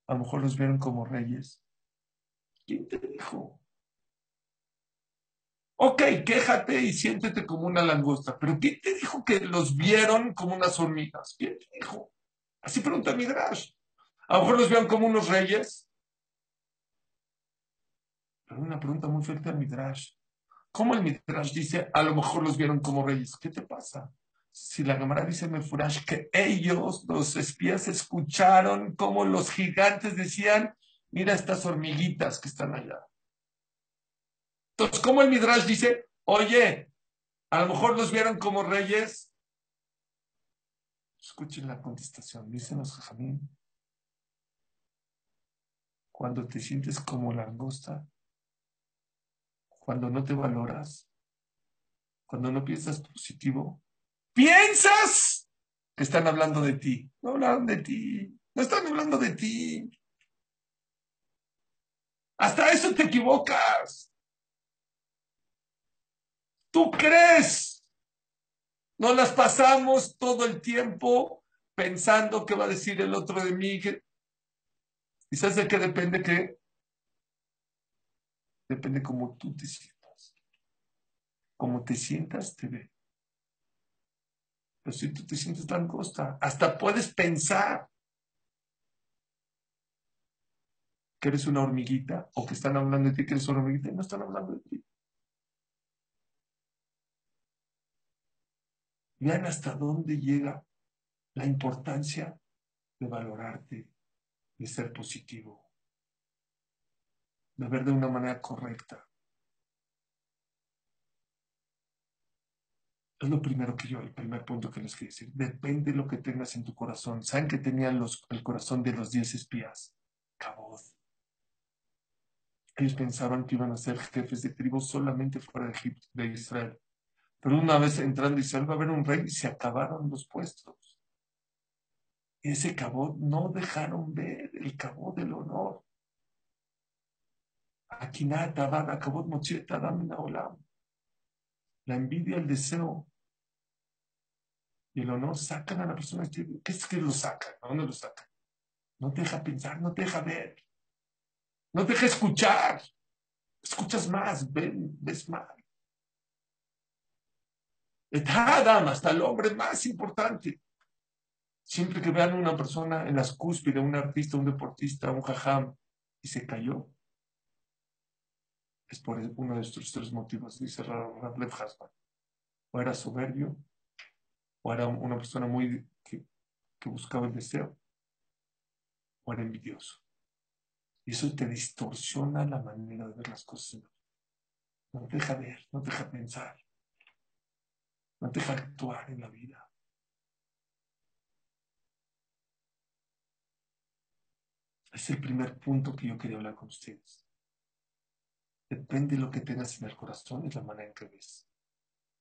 A lo mejor los vieron como reyes ¿Quién te dijo? Ok, quéjate y siéntete como una langosta, pero ¿quién te dijo que los vieron como unas hormigas? ¿Quién te dijo? Así pregunta Midrash. A lo mejor los vieron como unos reyes. Pero una pregunta muy fuerte a Midrash. ¿Cómo el Midrash dice, a lo mejor los vieron como reyes? ¿Qué te pasa? Si la cámara dice Mefurash que ellos, los espías, escucharon como los gigantes decían, mira estas hormiguitas que están allá. Entonces, como el Midrash dice, oye, a lo mejor los vieron como reyes. Escuchen la contestación, dicen los. Cuando te sientes como la angosta, cuando no te valoras, cuando no piensas positivo, piensas que están hablando de ti. No hablan de ti, no están hablando de ti. Hasta eso te equivocas. Tú crees. No las pasamos todo el tiempo pensando qué va a decir el otro de mí. ¿Y sabes de qué depende qué? Depende cómo tú te sientas. Como te sientas, te ve. Pero si tú te sientes tan costa, hasta puedes pensar que eres una hormiguita o que están hablando de ti que eres una hormiguita y no están hablando de ti. Vean hasta dónde llega la importancia de valorarte, de ser positivo, de ver de una manera correcta. Es lo primero que yo, el primer punto que les quiero decir. Depende de lo que tengas en tu corazón. ¿Saben que tenían los, el corazón de los diez espías? Caboz. Ellos pensaban que iban a ser jefes de tribu solamente fuera de Egipto, de Israel. Pero una vez entrando Israel va a haber un rey se acabaron los puestos. Ese cabot no dejaron ver el cabot del honor. La envidia, el deseo y el honor sacan a la persona. ¿Qué es que lo sacan? ¿A dónde lo sacan? No deja pensar, no deja ver. No deja escuchar. Escuchas más, ves más. Adam, hasta el hombre más importante. Siempre que vean una persona en las cúspides, un artista, un deportista, un jajam, y se cayó, es por uno de estos tres motivos, dice Rablev Hasman. O era soberbio, o era una persona muy que, que buscaba el deseo, o era envidioso. Y eso te distorsiona la manera de ver las cosas. No te deja ver, no te deja pensar, no te deja actuar en la vida. Es el primer punto que yo quería hablar con ustedes. Depende de lo que tengas en el corazón, es la manera en que ves.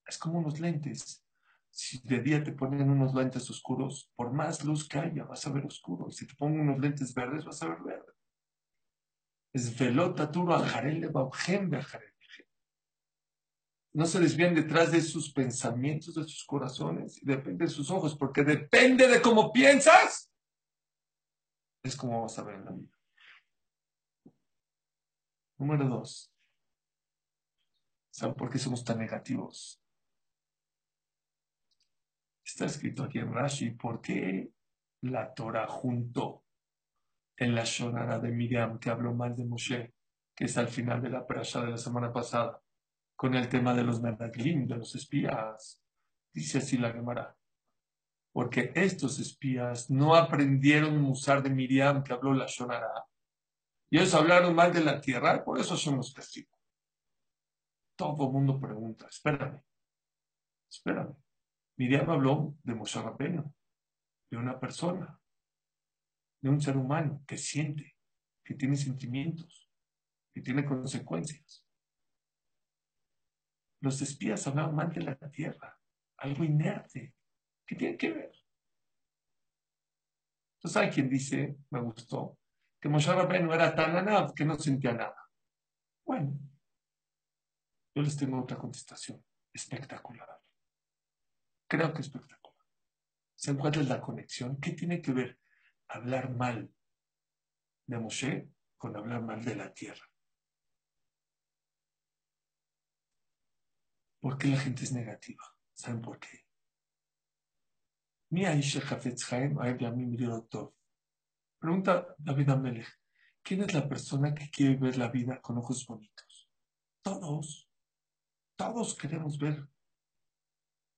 Es como unos lentes. Si de día te ponen unos lentes oscuros, por más luz que haya, vas a ver oscuro. Y si te ponen unos lentes verdes, vas a ver verde. Es velota turo al jarele No se desvíen detrás de sus pensamientos, de sus corazones, y depende de sus ojos, porque depende de cómo piensas, es como vas a ver en la vida. Número dos. ¿Saben por qué somos tan negativos? Está escrito aquí en Rashi, ¿por qué la Torah junto en la Shonara de Miriam, que habló mal de Moshe, que es al final de la perasha de la semana pasada, con el tema de los Meraglim, de los espías. Dice así la Gemara. Porque estos espías no aprendieron a usar de Miriam, que habló la Shonara. Y ellos hablaron mal de la tierra, por eso somos testigos. Todo el mundo pregunta, espérame, espérame. Miriam habló de Moshe Rabbeinu, de una persona de un ser humano que siente, que tiene sentimientos, que tiene consecuencias. Los espías hablaban mal de la tierra, algo inerte. ¿Qué tiene que ver? Entonces hay quien dice, me gustó, que Moshe no era tan anab que no sentía nada. Bueno, yo les tengo otra contestación. Espectacular. Creo que espectacular. ¿Se encuentra la conexión? ¿Qué tiene que ver hablar mal de Moshe con hablar mal de la tierra. ¿Por qué la gente es negativa? ¿Saben por qué? Pregunta David Amelech, ¿quién es la persona que quiere ver la vida con ojos bonitos? Todos, todos queremos ver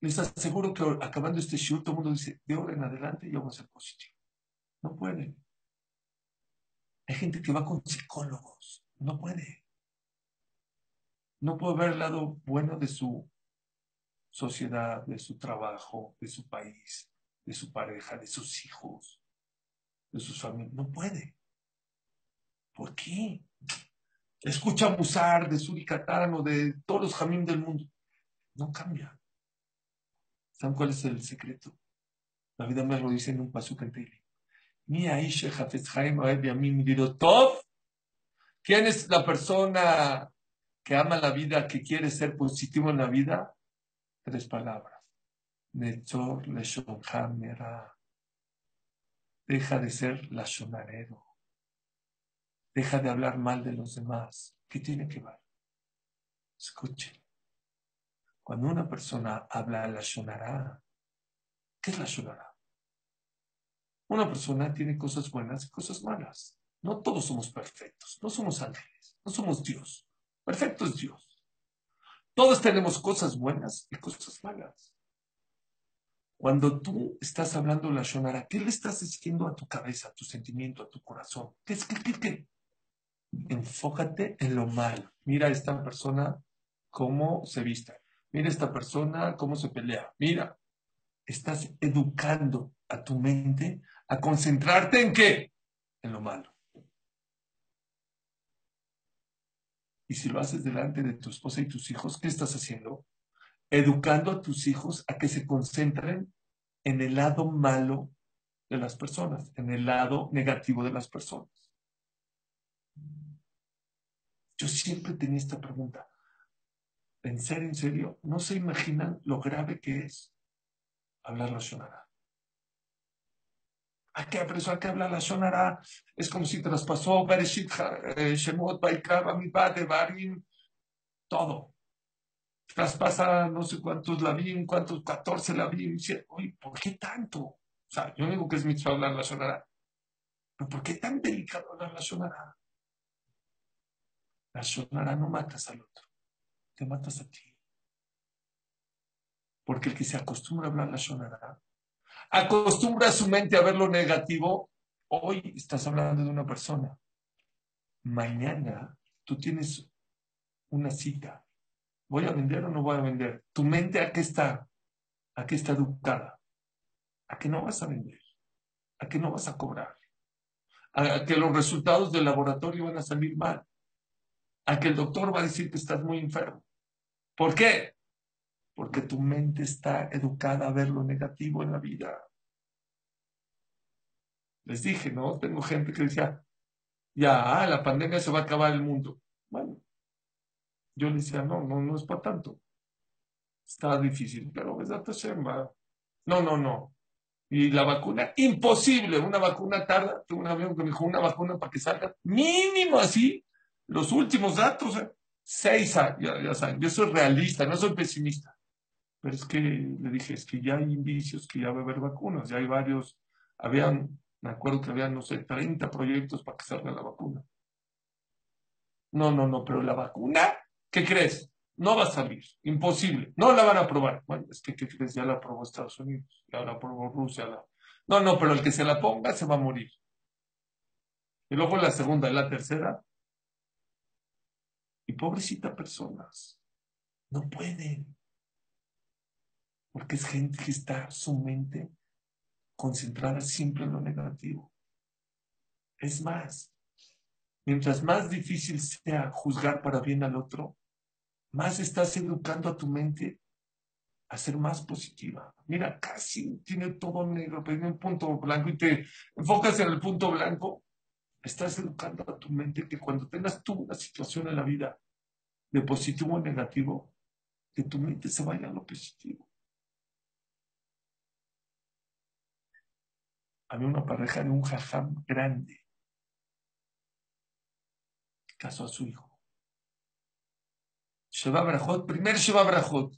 Les aseguro que acabando este show, todo el mundo dice, de ahora en adelante yo voy a ser positivo. No puede. Hay gente que va con psicólogos. No puede. No puede ver el lado bueno de su sociedad, de su trabajo, de su país, de su pareja, de sus hijos, de sus familias. No puede. ¿Por qué? Escucha abusar de Suricatán o de todos los jamín del mundo. No cambia. ¿Saben cuál es el secreto? La vida me lo dice en un paso en Mi Aisha Top. ¿Quién es la persona que ama la vida, que quiere ser positivo en la vida? Tres palabras. Netzor Leshonhamera. Deja de ser lashonarero. Deja de hablar mal de los demás. ¿Qué tiene que ver? Escuchen. Cuando una persona habla la shonara, ¿qué es la shonara? Una persona tiene cosas buenas y cosas malas. No todos somos perfectos, no somos ángeles, no somos Dios. Perfecto es Dios. Todos tenemos cosas buenas y cosas malas. Cuando tú estás hablando la shonara, ¿qué le estás diciendo a tu cabeza, a tu sentimiento, a tu corazón? ¿Qué es qué? enfócate en lo malo. Mira a esta persona cómo se viste. Mira a esta persona cómo se pelea. Mira, estás educando a tu mente a concentrarte en qué? En lo malo. Y si lo haces delante de tu esposa y tus hijos, ¿qué estás haciendo? Educando a tus hijos a que se concentren en el lado malo de las personas, en el lado negativo de las personas. Yo siempre tenía esta pregunta. En serio, en serio, no se imaginan lo grave que es hablar la. ¿A qué persona que habla la Shonara? Es como si traspasó Bereshit, eh, Shemot, Baikar, Amibad, Barim, todo. Traspasa no sé cuántos Labim, cuántos, 14 Labim. Oye, ¿por qué tanto? O sea, yo no digo que es mitzvah hablar la Shonara. Pero ¿por qué tan delicado hablar la Shonara? La Shonara no matas al otro, te matas a ti. Porque el que se acostumbra a hablar la Shonara, acostumbra su mente a ver lo negativo, hoy estás hablando de una persona. Mañana tú tienes una cita. ¿Voy a vender o no voy a vender? ¿Tu mente a qué está? ¿A qué está educada? ¿A qué no vas a vender? ¿A qué no vas a cobrar? ¿A que los resultados del laboratorio van a salir mal? a que el doctor va a decir que estás muy enfermo. ¿Por qué? Porque tu mente está educada a ver lo negativo en la vida. Les dije, ¿no? Tengo gente que decía, ya, la pandemia se va a acabar el mundo. Bueno, yo le decía, no, no, no es para tanto. Está difícil, pero. No, no, no. Y la vacuna, imposible. Una vacuna tarda. Tengo un amigo que me dijo, una vacuna para que salga mínimo así, los últimos datos, ¿eh? seis años, ya, saben, yo soy realista, no soy pesimista. Pero es que le dije, es que ya hay indicios que ya va a haber vacunas, ya hay varios, habían, me acuerdo que habían, no sé, 30 proyectos para que salga la vacuna. No, no, no, pero la vacuna, ¿qué crees? No va a salir, imposible, no la van a aprobar. Bueno, es que, ¿qué crees? Ya la aprobó Estados Unidos, ya la aprobó Rusia. No, no, pero el que se la ponga se va a morir. Y luego la segunda y la tercera, y pobrecita personas, no pueden. Porque es gente que está su mente concentrada siempre en lo negativo. Es más, mientras más difícil sea juzgar para bien al otro, más estás educando a tu mente a ser más positiva. Mira, casi tiene todo negro, pero tiene un punto blanco y te enfocas en el punto blanco, estás educando a tu mente que cuando tengas tú una situación en la vida de positivo o negativo, que tu mente se vaya a lo positivo. Había una pareja de un jajam grande. Casó a su hijo. Sheba Brajot, primer Sheba Brajot.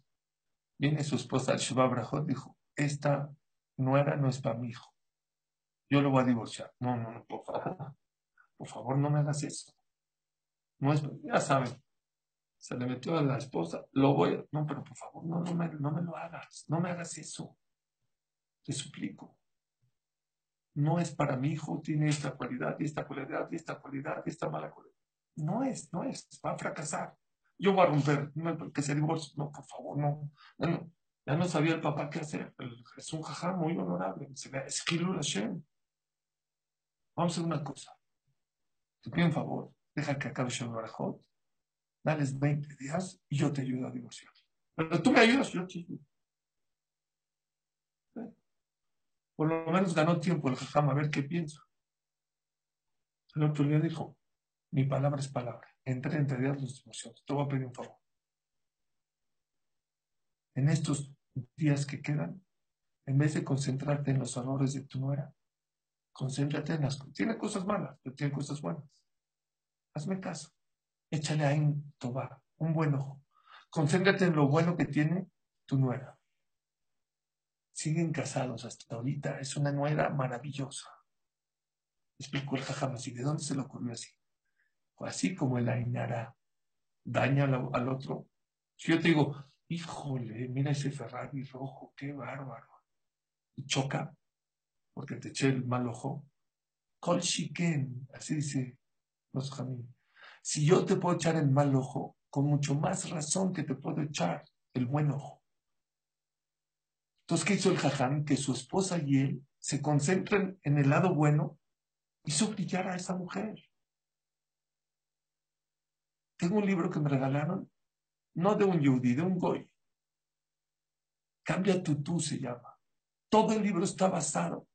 Viene su esposa al Sheba Brajot, dijo, esta nuera no es para mi hijo. Yo lo voy a divorciar. No, no, no, por favor. Por favor, no me hagas eso. No es, ya saben, Se le metió a la esposa, lo voy a... No, pero por favor, no, no, me, no me lo hagas, no me hagas eso. Te suplico. No es para mi hijo, tiene esta cualidad, y esta cualidad, y esta cualidad, y esta mala cualidad. No es, no es, va a fracasar. Yo voy a romper, no, que se divorcie. No, por favor, no. no. Ya no sabía el papá qué hacer. Es un jajá muy honorable. Se ve, es Hashem. Vamos a hacer una cosa. Te pido un favor. Deja que acabe Shem Barajot. Dales 20 días y yo te ayudo a divorciar. Pero tú me ayudas, yo te ayudo. Por lo menos ganó tiempo el jajam a ver qué piensa. El otro día dijo, mi palabra es palabra. En 30 días los divorciamos. Te voy a pedir un favor. En estos días que quedan, en vez de concentrarte en los errores de tu nuera, concéntrate en las cosas. Tiene cosas malas, pero tiene cosas buenas. Hazme caso. Échale ahí un un buen ojo. Concéntrate en lo bueno que tiene tu nuera. Siguen casados hasta ahorita. Es una nuera maravillosa. Explicó el jajam ¿Y ¿De dónde se le ocurrió así? Así como el Ainara daña al otro. Si yo te digo, híjole, mira ese Ferrari rojo, qué bárbaro. Y choca, porque te eché el mal ojo. Kol shiken, así dice los jamín. Si yo te puedo echar el mal ojo, con mucho más razón que te puedo echar el buen ojo. Entonces, ¿qué hizo el jajam? Que su esposa y él se concentren en el lado bueno, hizo brillar a esa mujer. Tengo un libro que me regalaron no de un yudí, de un goy. Cambia tu tú se llama. Todo el libro está basado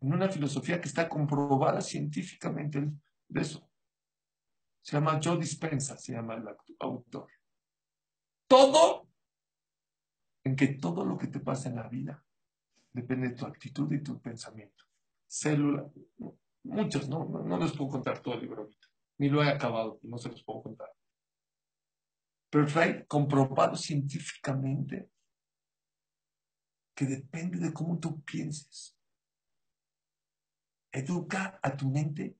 en una filosofía que está comprobada científicamente de eso. Se llama Joe Dispensa, se llama el autor. Todo, en que todo lo que te pasa en la vida depende de tu actitud y tu pensamiento. Célula, muchas, no, no, no les puedo contar todo el libro ahorita. Ni lo he acabado, no se los puedo contar pero trae comprobado científicamente que depende de cómo tú pienses. Educa a tu mente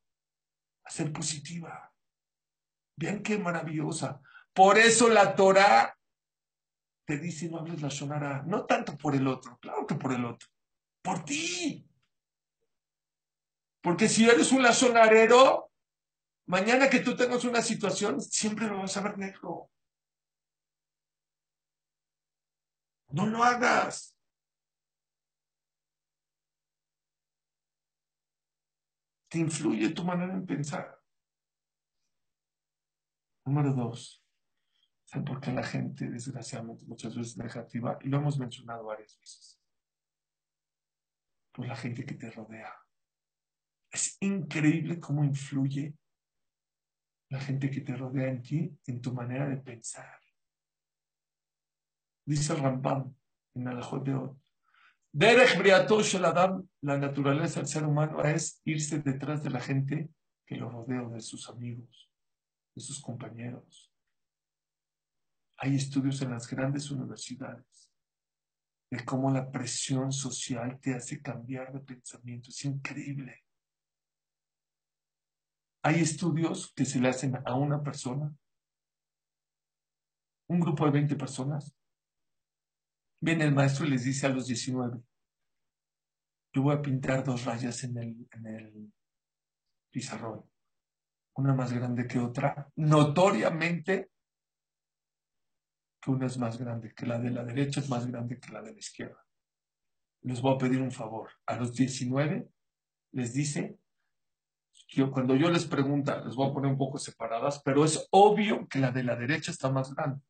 a ser positiva. Vean qué maravillosa. Por eso la Torah te dice no hables la sonara, no tanto por el otro, claro que por el otro, por ti. Porque si eres un lazonarero, mañana que tú tengas una situación, siempre lo vas a ver negro. No lo hagas. Te influye tu manera de pensar. Número dos. ¿Saben por qué la gente, desgraciadamente, muchas veces negativa? Y lo hemos mencionado varias veces. Por la gente que te rodea. Es increíble cómo influye la gente que te rodea en ti, en tu manera de pensar. Dice Rambam en el de hoy. Derech Adam, la naturaleza del ser humano es irse detrás de la gente que lo rodea, de sus amigos, de sus compañeros. Hay estudios en las grandes universidades de cómo la presión social te hace cambiar de pensamiento. Es increíble. Hay estudios que se le hacen a una persona, un grupo de 20 personas, Viene el maestro y les dice a los 19, yo voy a pintar dos rayas en el, en pizarrón, una más grande que otra, notoriamente que una es más grande, que la de la derecha es más grande que la de la izquierda. Les voy a pedir un favor. A los 19 les dice, cuando yo les pregunto, les voy a poner un poco separadas, pero es obvio que la de la derecha está más grande.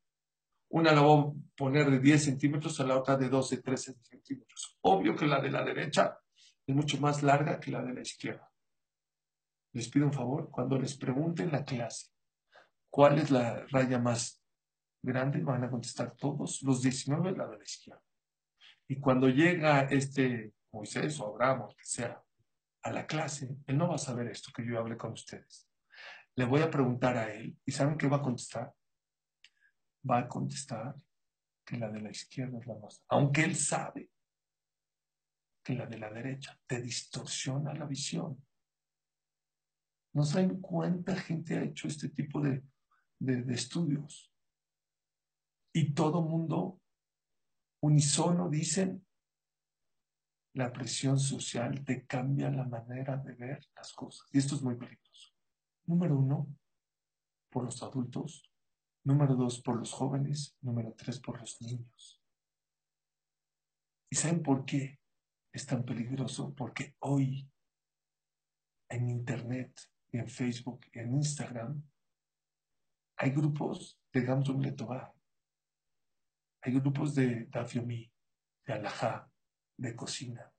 Una la voy a poner de 10 centímetros, a la otra de 12, 13 centímetros. Obvio que la de la derecha es mucho más larga que la de la izquierda. Les pido un favor, cuando les pregunten la clase cuál es la raya más grande, van a contestar todos los 19 la de la izquierda. Y cuando llega este Moisés o Abraham o que sea a la clase, él no va a saber esto que yo hable con ustedes. Le voy a preguntar a él y ¿saben qué va a contestar? va a contestar que la de la izquierda es la más, aunque él sabe que la de la derecha te distorsiona la visión. ¿No saben cuánta gente ha hecho este tipo de, de, estudios. Y todo mundo unisono dicen, la presión social te cambia la manera de ver las cosas. Y esto es muy peligroso. Número uno, por los adultos. Número dos, por los jóvenes. Número tres, por los niños. ¿Y saben por qué es tan peligroso? Porque hoy en Internet, en Facebook, en Instagram, hay grupos de Gamsum Letová. Hay grupos de Dafyomi, de Alajá, de cocina.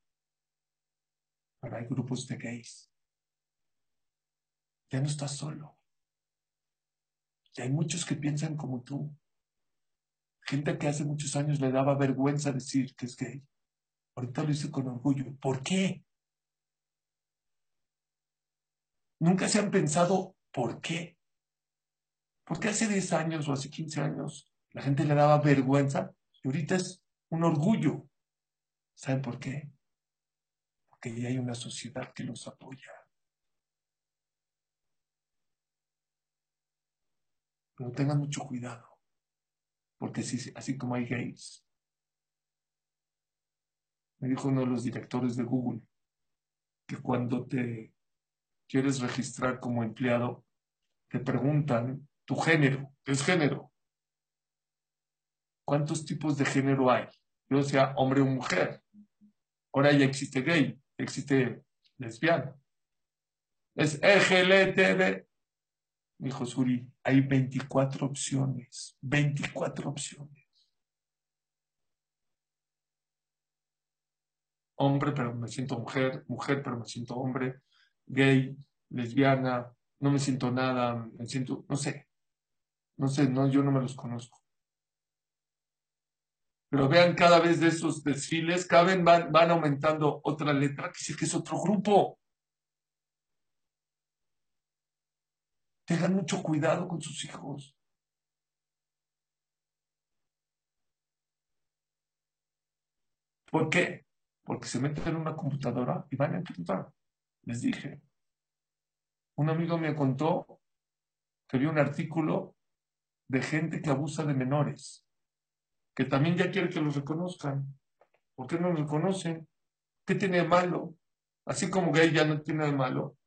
Pero hay grupos de gays. Ya no estás solo. Y hay muchos que piensan como tú. Gente que hace muchos años le daba vergüenza decir que es gay. Ahorita lo dice con orgullo. ¿Por qué? Nunca se han pensado por qué. Porque hace 10 años o hace 15 años la gente le daba vergüenza y ahorita es un orgullo. ¿Saben por qué? Porque ya hay una sociedad que los apoya. Pero tengan mucho cuidado, porque así, así como hay gays, me dijo uno de los directores de Google que cuando te quieres registrar como empleado, te preguntan tu género, ¿qué es género? ¿Cuántos tipos de género hay? Yo decía hombre o mujer. Ahora ya existe gay, existe lesbiana. Es LGTB. Dijo Suri, hay 24 opciones, 24 opciones. Hombre, pero me siento mujer, mujer, pero me siento hombre, gay, lesbiana, no me siento nada, me siento, no sé, no sé, yo no me los conozco. Pero vean cada vez de esos desfiles, cada van, van aumentando otra letra, que dice que es otro grupo. Tengan mucho cuidado con sus hijos. ¿Por qué? Porque se meten en una computadora y van a intentar. Les dije. Un amigo me contó que vio un artículo de gente que abusa de menores, que también ya quiere que los reconozcan. ¿Por qué no los reconocen? ¿Qué tiene de malo? Así como gay ya no tiene de malo.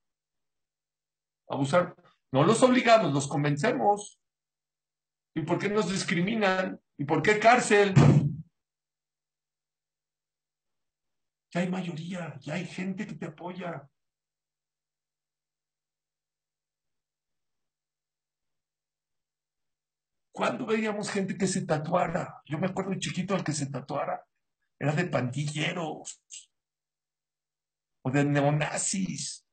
Abusar. No los obligamos, los convencemos. ¿Y por qué nos discriminan? ¿Y por qué cárcel? Ya hay mayoría, ya hay gente que te apoya. ¿Cuándo veíamos gente que se tatuara? Yo me acuerdo de chiquito al que se tatuara. Era de pandilleros o de neonazis.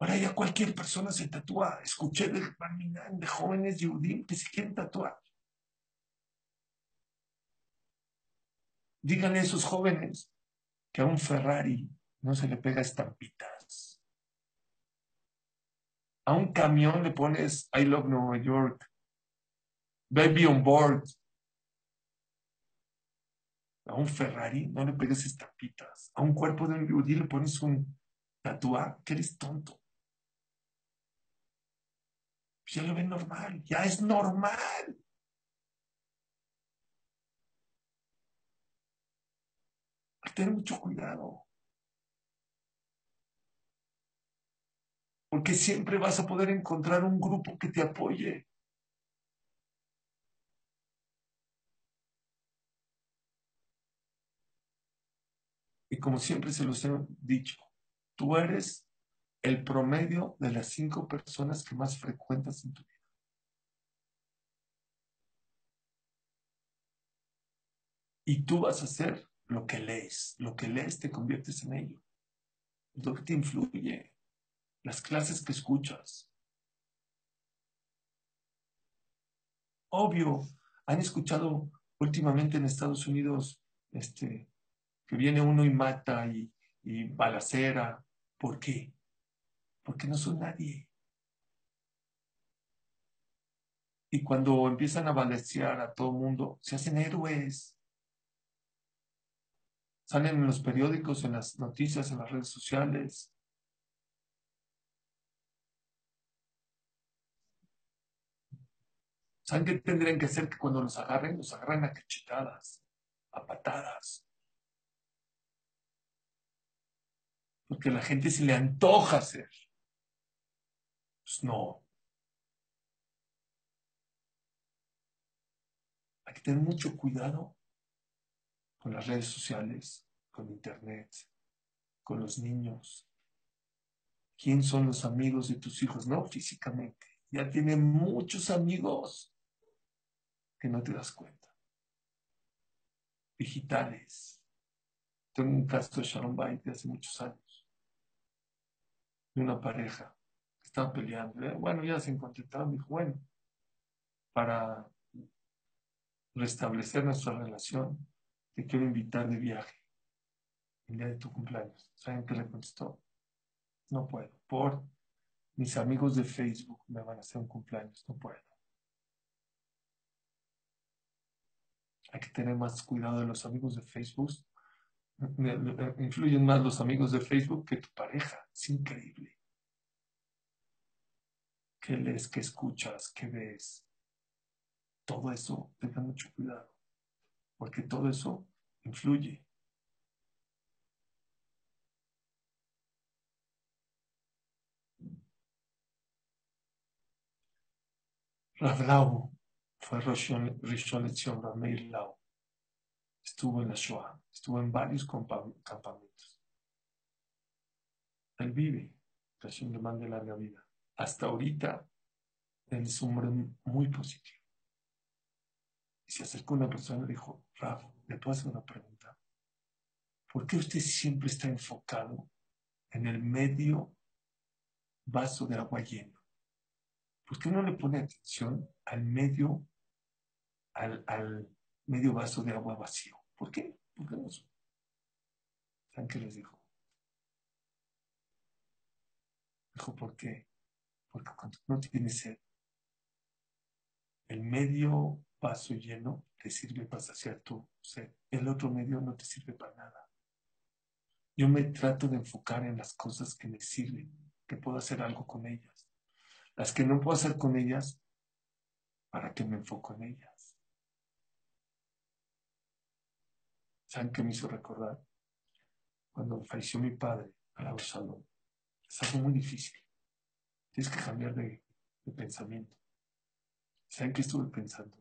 Ahora ya cualquier persona se tatúa. Escuché de, de jóvenes judíos que se quieren tatuar. Díganle a esos jóvenes que a un Ferrari no se le pega estampitas. A un camión le pones I love New York. Baby on board. A un Ferrari no le pegues estampitas. A un cuerpo de un judío le pones un tatuaje. Que eres tonto. Ya lo ven normal, ya es normal. Hay que tener mucho cuidado. Porque siempre vas a poder encontrar un grupo que te apoye. Y como siempre se los he dicho, tú eres el promedio de las cinco personas que más frecuentas en tu vida. Y tú vas a hacer lo que lees. Lo que lees te conviertes en ello. Lo que te influye. Las clases que escuchas. Obvio, han escuchado últimamente en Estados Unidos este, que viene uno y mata y, y balacera. ¿Por qué? porque no son nadie. Y cuando empiezan a balancear a todo el mundo, se hacen héroes. Salen en los periódicos, en las noticias, en las redes sociales. ¿Saben qué tendrían que hacer? Que cuando los agarren, los agarren a cachetadas, a patadas. Porque a la gente se le antoja hacer. Pues no. Hay que tener mucho cuidado con las redes sociales, con Internet, con los niños. ¿Quién son los amigos de tus hijos? No físicamente. Ya tienen muchos amigos que no te das cuenta. Digitales. Tengo un caso de Sharon Bite de hace muchos años. De una pareja que estaba peleando. Eh, bueno, ya se encontraron. Dijo, bueno, para restablecer nuestra relación, te quiero invitar de viaje el día de tu cumpleaños. ¿Saben qué le contestó? No puedo. Por mis amigos de Facebook me van a hacer un cumpleaños. No puedo. Hay que tener más cuidado de los amigos de Facebook. Influyen más los amigos de Facebook que tu pareja. Es increíble. ¿Qué lees? ¿Qué escuchas? ¿Qué ves? Todo eso, tenga mucho cuidado. Porque todo eso influye. Ravlau fue Rishon Lezion Lau. Estuvo en la Shoah, estuvo en varios campamentos. Él vive, Hashem le mande larga vida. Hasta ahorita, él es un hombre muy positivo. Y se acercó una persona y dijo, Rav, ¿le puedo hacer una pregunta? ¿Por qué usted siempre está enfocado en el medio vaso de agua lleno? ¿Por qué no le pone atención al medio, al, medio vaso de agua vacío? ¿Por qué? ¿Por qué no? ¿Saben qué les dijo? Dijo, ¿por qué? Porque cuando no tienes sed, el medio vaso lleno te sirve para saciar tu sed. El otro medio no te sirve para nada. Yo me trato de enfocar en las cosas que me sirven, que puedo hacer algo con ellas. Las que no puedo hacer con ellas, ¿para qué me enfoco en ellas? ¿Saben qué me hizo recordar? Cuando falleció mi padre, a salón. Es algo muy difícil. Tienes que cambiar de, pensamiento. ¿Saben qué estuve pensando?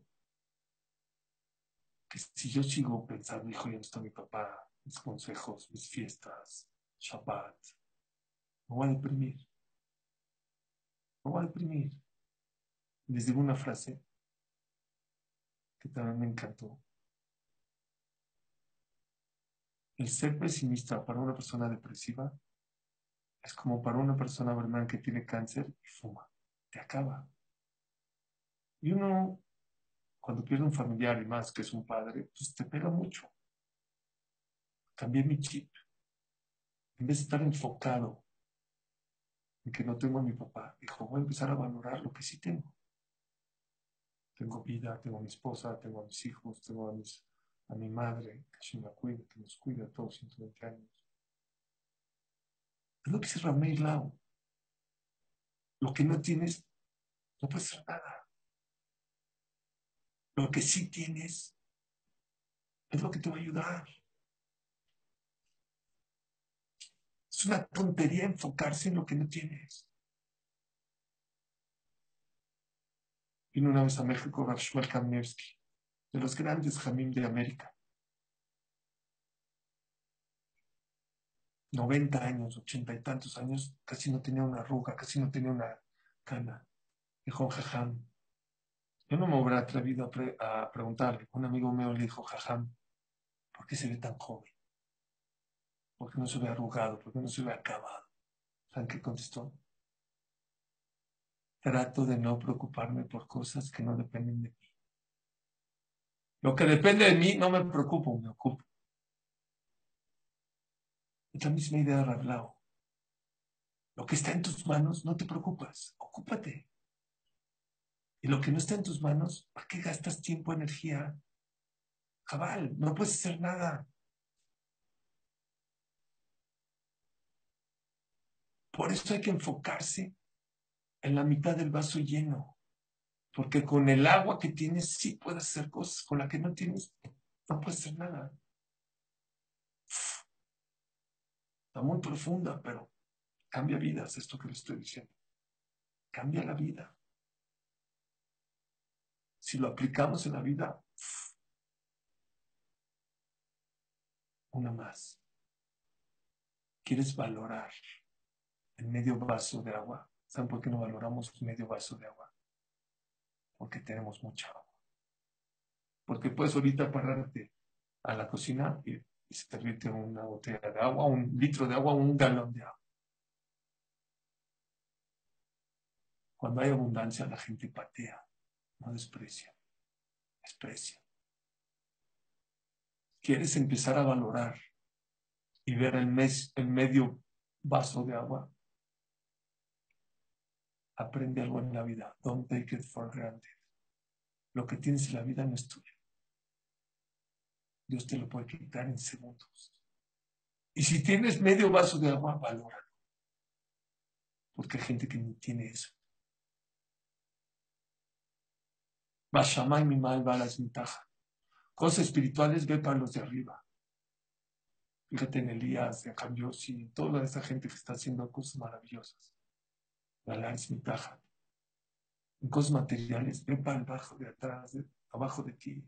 Que si yo sigo pensando, hijo, ya no está mi papá, mis consejos, mis fiestas, Shabbat, me voy a deprimir me voy a deprimir. Les digo una frase que también me encantó. El ser pesimista para una persona depresiva es como para una persona verdad que tiene cáncer y fuma. Te acaba. Y uno, cuando pierde un familiar y más que es un padre, pues te pega mucho. Cambié mi chip. En vez de estar enfocado y que no tengo a mi papá. Dijo, voy a empezar a valorar lo que sí tengo. Tengo vida, tengo a mi esposa, tengo a mis hijos, tengo a, a mi madre, que se me cuida, que nos cuida todos 120 años. Es lo que dice Ramey Lau. Lo que no tienes, no puedes hacer nada. Lo que sí tienes es lo que te va a ayudar. Es una tontería enfocarse en lo que no tienes. Vino una vez a México Rav Kamnevsky, de los grandes jamín de América. 90 años, ochenta y tantos años, casi no tenía una arruga, casi no tenía una cana. Dijo Jajam. Yo no me hubiera atrevido a, a preguntarle. Un amigo mío le dijo, Jajam, ¿por qué se ve tan joven? porque no se ve arrugado, porque no se ve acabado. ¿Saben qué contestó? Trato de no preocuparme por cosas que no dependen de mí. Lo que depende de mí no me preocupo, me ocupo. Es la misma idea de Rablao. Lo que está en tus manos, no te preocupas, ocúpate. Y lo que no está en tus manos, ¿para qué gastas tiempo, energía? Cabal, no puedes hacer nada. Por eso hay que enfocarse en la mitad del vaso lleno. Porque con el agua que tienes sí puedes hacer cosas, con la que no tienes no puedes hacer nada. Está muy profunda, pero cambia vidas, esto que le estoy diciendo. Cambia la vida. Si lo aplicamos en la vida, una más. ¿Quieres valorar el medio vaso de agua? ¿Saben por qué no valoramos medio vaso de agua? Porque tenemos mucha agua. Porque puedes ahorita pararte a la cocina y, servirte una botella de agua, un litro de agua, un galón de agua. Cuando hay abundancia, la gente patea, no desprecia, desprecia. ¿Quieres empezar a valorar y ver el, mes, el medio vaso de agua? Aprende algo en la vida. Don't take it for granted. Lo que tienes en la vida no es tuyo. Dios te lo puede quitar en segundos. Y si tienes medio vaso de agua, valóralo. Porque hay gente que ni tiene eso. Va y mi mal va a las ventajas. Cosas espirituales ve para los de arriba. Fíjate en Elías, de y toda esa gente que está haciendo cosas maravillosas. La es mi taja. En cosas materiales, ve para el bajo de atrás, abajo de ti.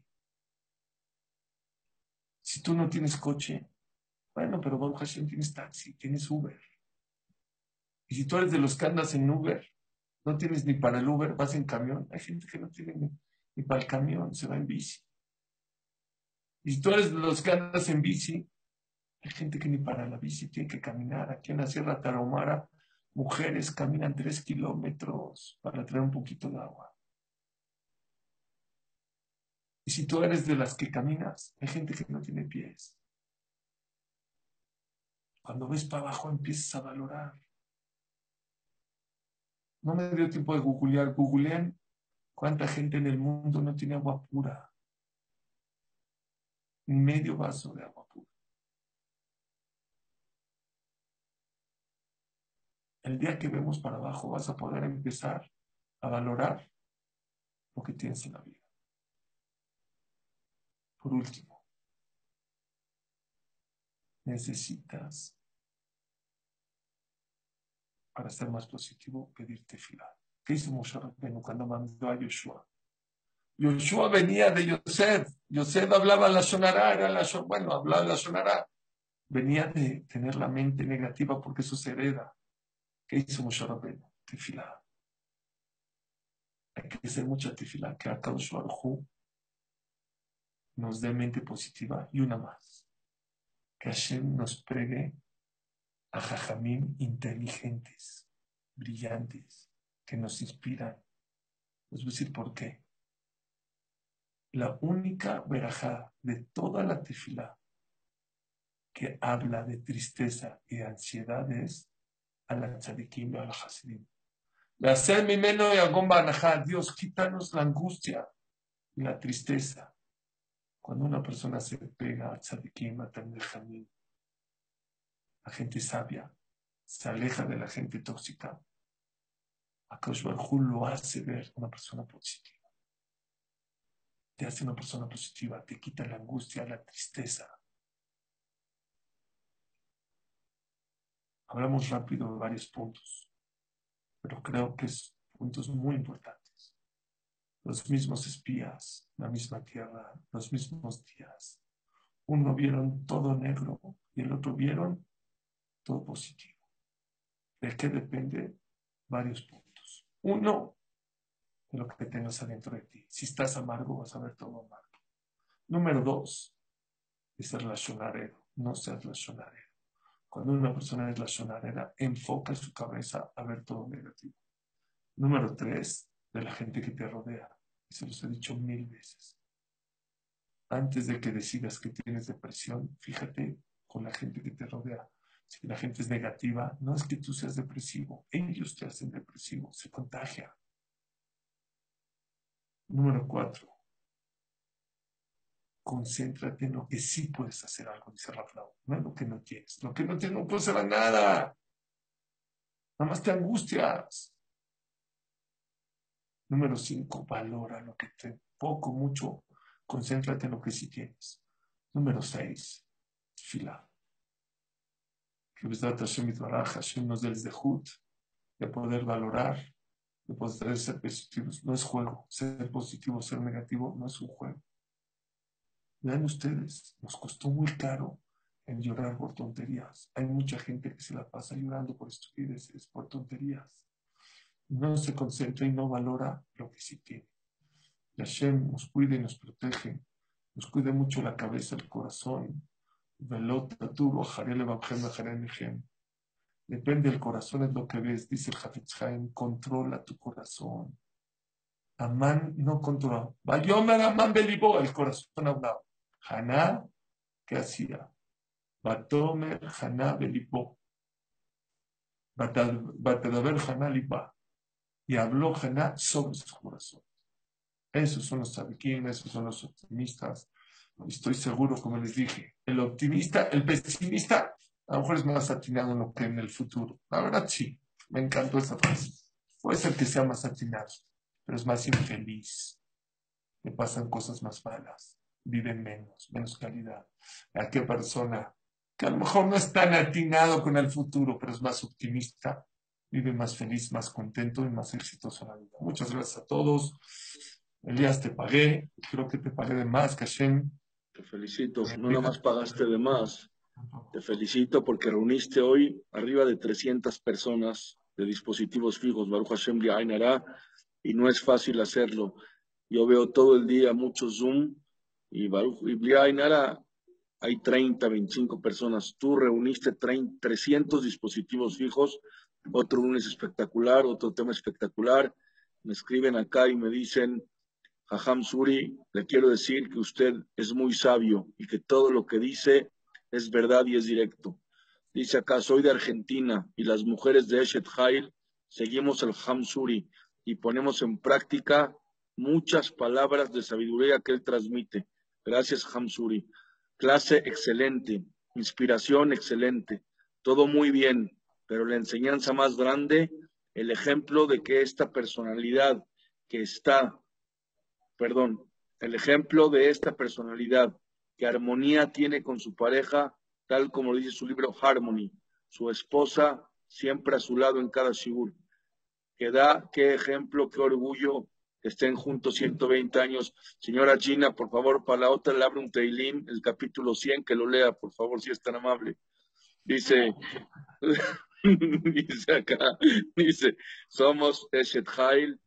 Si tú no tienes coche, bueno, pero Baruch Hashem tienes taxi, tienes Uber. Y si tú eres de los que andas en Uber, no tienes ni para el Uber, vas en camión. Hay gente que no tiene ni, para el camión, se va en bici. Y si tú eres de los que andas en bici, hay gente que ni para la bici tiene que caminar. Aquí en la Sierra Tarahumara, mujeres caminan tres kilómetros para traer un poquito de agua. Y si tú eres de las que caminas, hay gente que no tiene pies. Cuando ves para abajo empiezas a valorar. No me dio tiempo de googlear. Googlean cuánta gente en el mundo no tiene agua pura. Medio vaso de agua pura. El día que vemos para abajo vas a poder empezar a valorar lo que tienes en la vida. Por último, necesitas, para ser más positivo, pedirte filar. ¿Qué hizo Moshe Rabbeinu cuando mandó a Yoshua? Yoshua venía de Yosef. Yosef hablaba la sonará, era la bueno, hablaba la sonará. Venía de tener la mente negativa porque eso se hereda. ¿Qué hizo Moshe Rabbeinu? Tefilá. Hay que hacer mucha tefilá, que a Kadosh Baruj nos dé mente positiva y una más. Que Hashem nos pregue a jajamín inteligentes, brillantes, que nos inspiran. Les voy a decir por qué. La única verajá de toda la tefila que habla de tristeza y ansiedad es a la tzadikim y a la hasidim. mi meno y Dios, quítanos la angustia y la tristeza cuando una persona se pega a tzadikim, a jamín, la gente sabia, se aleja de la gente tóxica, a Baruj lo hace ver una persona positiva. Te hace una persona positiva, te quita la angustia, la tristeza. Hablamos rápido de varios puntos, pero creo que es puntos muy importantes los mismos espías, la misma tierra, los mismos días. Uno vieron todo negro y el otro vieron todo positivo. ¿De qué depende? Varios puntos. Uno, de lo que tengas adentro de ti. Si estás amargo, vas a ver todo amargo. Número dos, es relacionarero. No seas relacionarero. Cuando una persona es relacionarera, enfoca su cabeza a ver todo negativo. Número tres, de la gente que te rodea se los he dicho mil veces. Antes de que decidas que tienes depresión, fíjate con la gente que te rodea. Si la gente es negativa, no es que tú seas depresivo, ellos te hacen depresivo, se contagia. Número cuatro, concéntrate en lo que sí puedes hacer algo, dice Rafael, no en lo que no tienes. Lo que no tienes no puedes hacer nada. Nada más te angustias. Número cinco, valora lo que te, poco, mucho, concéntrate en lo que sí tienes. Número seis, fila. Que Hashem Hashem nos dé el de poder valorar, de poder ser positivos. No es juego. Ser positivo, ser negativo, no es un juego. Vean ustedes, nos costó muy caro en llorar por tonterías. Hay mucha gente que se la pasa llorando por estupideces, por tonterías. No se concentra y no valora lo que sí tiene. Y Hashem nos cuide y nos protege, nos cuide mucho la cabeza, el corazón. Depende del corazón, es lo que ves, dice el Hafetz controla tu corazón. Amán no controla. Vayomer Amán Belibó, el corazón hablaba. Haná, ¿qué hacía? Batomer Haná Belibó. Batadaber Haná Libá. Y habló Haná sobre su corazón. Esos son los sabiquín, esos son los optimistas. Estoy seguro, como les dije, el optimista, el pesimista a lo mejor es más atinado en lo que en el futuro. La verdad sí, me encantó esa frase. Puede ser que sea más atinado, pero es más infeliz. Le pasan cosas más malas, vive menos, menos calidad. ¿A qué persona que a lo mejor no es tan atinado con el futuro, pero es más optimista, vive más feliz, más contento y más exitoso en la vida? Muchas gracias a todos. Elías, te pagué, creo que te pagué de más, Kashem. Te felicito, no nada más pagaste de más te felicito porque reuniste hoy arriba de 300 personas de dispositivos fijos, Baruch Hashem Ainara, y no es fácil hacerlo. Yo veo todo el día mucho Zoom y Baruch y Ainara hay 30, 25 personas. Tú reuniste 300 dispositivos fijos, otro lunes espectacular, otro tema espectacular. Me escriben acá y me dicen, Jajam Suri, le quiero decir que usted es muy sabio y que todo lo que dice es verdad y es directo. Dice acá, soy de Argentina y las mujeres de Eshet Hail seguimos el Hamsuri y ponemos en práctica muchas palabras de sabiduría que él transmite. Gracias, Hamsuri. Clase excelente, inspiración excelente, todo muy bien, pero la enseñanza más grande, el ejemplo de que esta personalidad que está, perdón, el ejemplo de esta personalidad que armonía tiene con su pareja, tal como dice su libro Harmony, su esposa siempre a su lado en cada shigur. Que da, qué ejemplo, qué orgullo que estén juntos 120 años. Señora Gina, por favor, para la otra le abre un teilín, el capítulo 100, que lo lea, por favor, si es tan amable. Dice, dice acá, dice, somos Eshet Hail,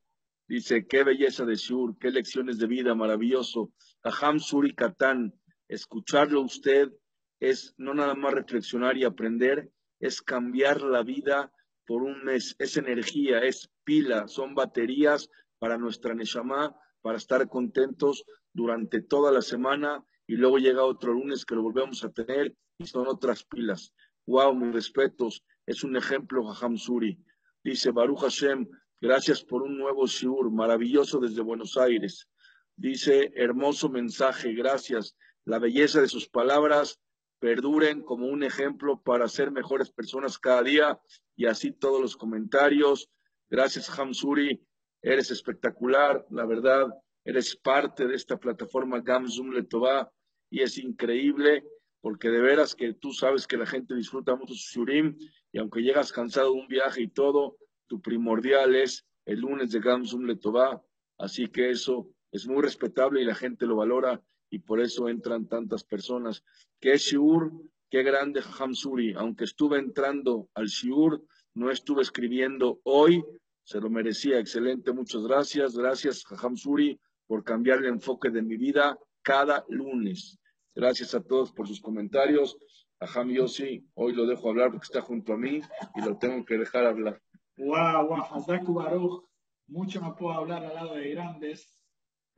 dice, qué belleza de Shur, qué lecciones de vida, maravilloso. Aham Suri Katan, Escucharlo usted es no nada más reflexionar y aprender, es cambiar la vida por un mes. Es energía, es pila, son baterías para nuestra Neshama, para estar contentos durante toda la semana y luego llega otro lunes que lo volvemos a tener y son otras pilas. Wow, mis respetos, es un ejemplo Jajam Suri. Dice Baruch Hashem, gracias por un nuevo shiur maravilloso desde Buenos Aires. Dice, hermoso mensaje, gracias la belleza de sus palabras perduren como un ejemplo para ser mejores personas cada día y así todos los comentarios. Gracias, Hamsuri. Eres espectacular, la verdad. Eres parte de esta plataforma Gamzum Letová y es increíble porque de veras que tú sabes que la gente disfruta mucho su shurim y aunque llegas cansado de un viaje y todo, tu primordial es el lunes de Gamzum Letová. Así que eso es muy respetable y la gente lo valora y por eso entran tantas personas. Qué shiur, qué grande Hamsuri. Aunque estuve entrando al shiur, no estuve escribiendo hoy, se lo merecía. Excelente, muchas gracias. Gracias Hamsuri por cambiar el enfoque de mi vida cada lunes. Gracias a todos por sus comentarios. A Ham Yossi, hoy lo dejo hablar porque está junto a mí y lo tengo que dejar hablar. Wow, wow, Baruch. Mucho no puedo hablar al lado de grandes,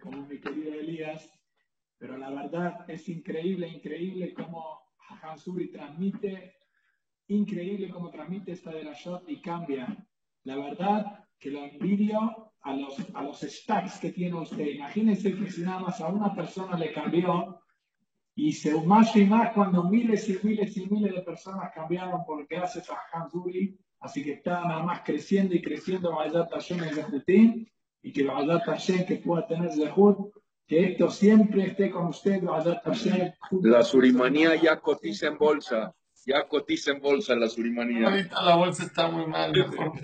como mi querido Elías. Pero la verdad es increíble, increíble cómo Hansuri transmite, increíble cómo transmite esta de la shot y cambia. La verdad que lo envidio a los, a los stacks que tiene usted. Imagínense que si nada más a una persona le cambió y se más y más cuando miles y miles y miles de personas cambiaron por gracias a Hansuri. Así que está nada más creciendo y creciendo. Vaya y que Badat Hashem que pueda tener Zehut, que esto siempre esté con usted, Hashem. La surimanía ya cotiza en bolsa. Ya cotiza en bolsa la surimanía. Ahorita la bolsa está muy mal.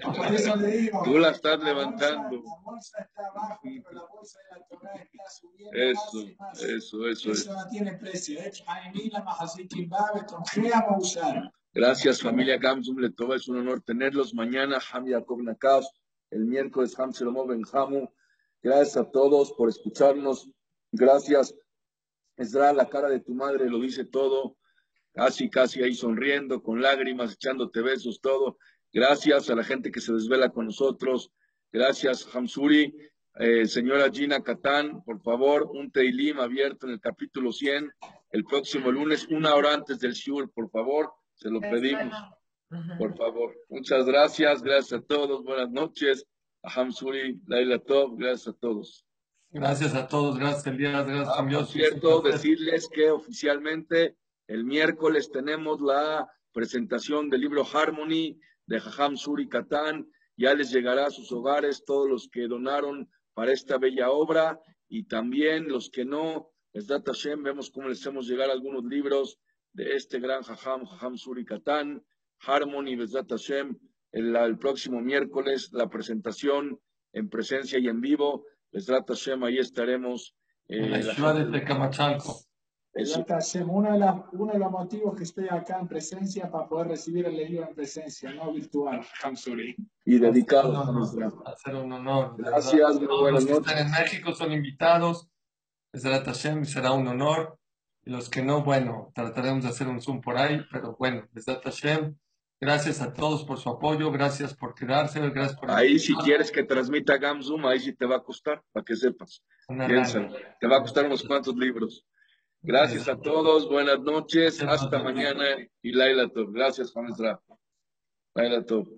Por eso le digo, Tú la estás bolsa- levantando. La bolsa está abajo, pero la bolsa de la Torah está subiendo Eso, más y más. eso, eso es. Eso no tiene precio. ¿eh? Jaimina, Mahasikim Babe, Tonjea, Mausar. Gracias, familia Gamsum Letova. Es un honor tenerlos. Mañana, Ham Yaakov Nakash. El miércoles, Ham Shlomo Ben Hamu. Gracias a todos por escucharnos. Gracias. Esdra, la cara de tu madre lo dice todo. Casi, casi ahí sonriendo, con lágrimas, echándote besos, todo. Gracias a la gente que se desvela con nosotros. Gracias, Hamsuri. Eh, señora Gina Catán, por favor, un Teilim abierto en el capítulo 100 el próximo lunes, una hora antes del Shur, por favor, se lo pedimos, por favor. Muchas gracias, gracias a todos, buenas noches. A Hamsuri, Laila Tov, gracias a todos. Gracias a todos, gracias Elías, gracias Ah, por Dios. cierto, decirles que oficialmente el miércoles tenemos la presentación del libro Harmony de Jajam Suri Katán. Ya les llegará a sus hogares todos los que donaron para esta bella obra y también los que no. Esdat Hashem, vemos cómo les hacemos llegar algunos libros de este gran Jajam, Jajam Suri Katán, Harmony, Besdat Hashem, el, el próximo miércoles, la presentación en presencia y en vivo. Besdat Hashem, ahí estaremos. eh, la de Tecamachalco. Uno de, las- uno de los motivos que estoy acá en presencia para poder recibir el libro en presencia, no virtual. Hamsuri. y dedicado a ser un honor, Gracias, Todos los que están en México son invitados. Hashem, será un honor. Y los que no, bueno, trataremos de hacer un Zoom por ahí, pero bueno, Besrat Hashem. Gracias a todos por su apoyo, gracias por quedarse, gracias por Ahí si quieres que transmita Gamzoom, ahí sí te va a costar, para que sepas. Lana. Te va a costar unos cuantos libros. Gracias a todos, buenas noches, hasta mañana y Laila Tov. Gracias, Juan. Laila Tov.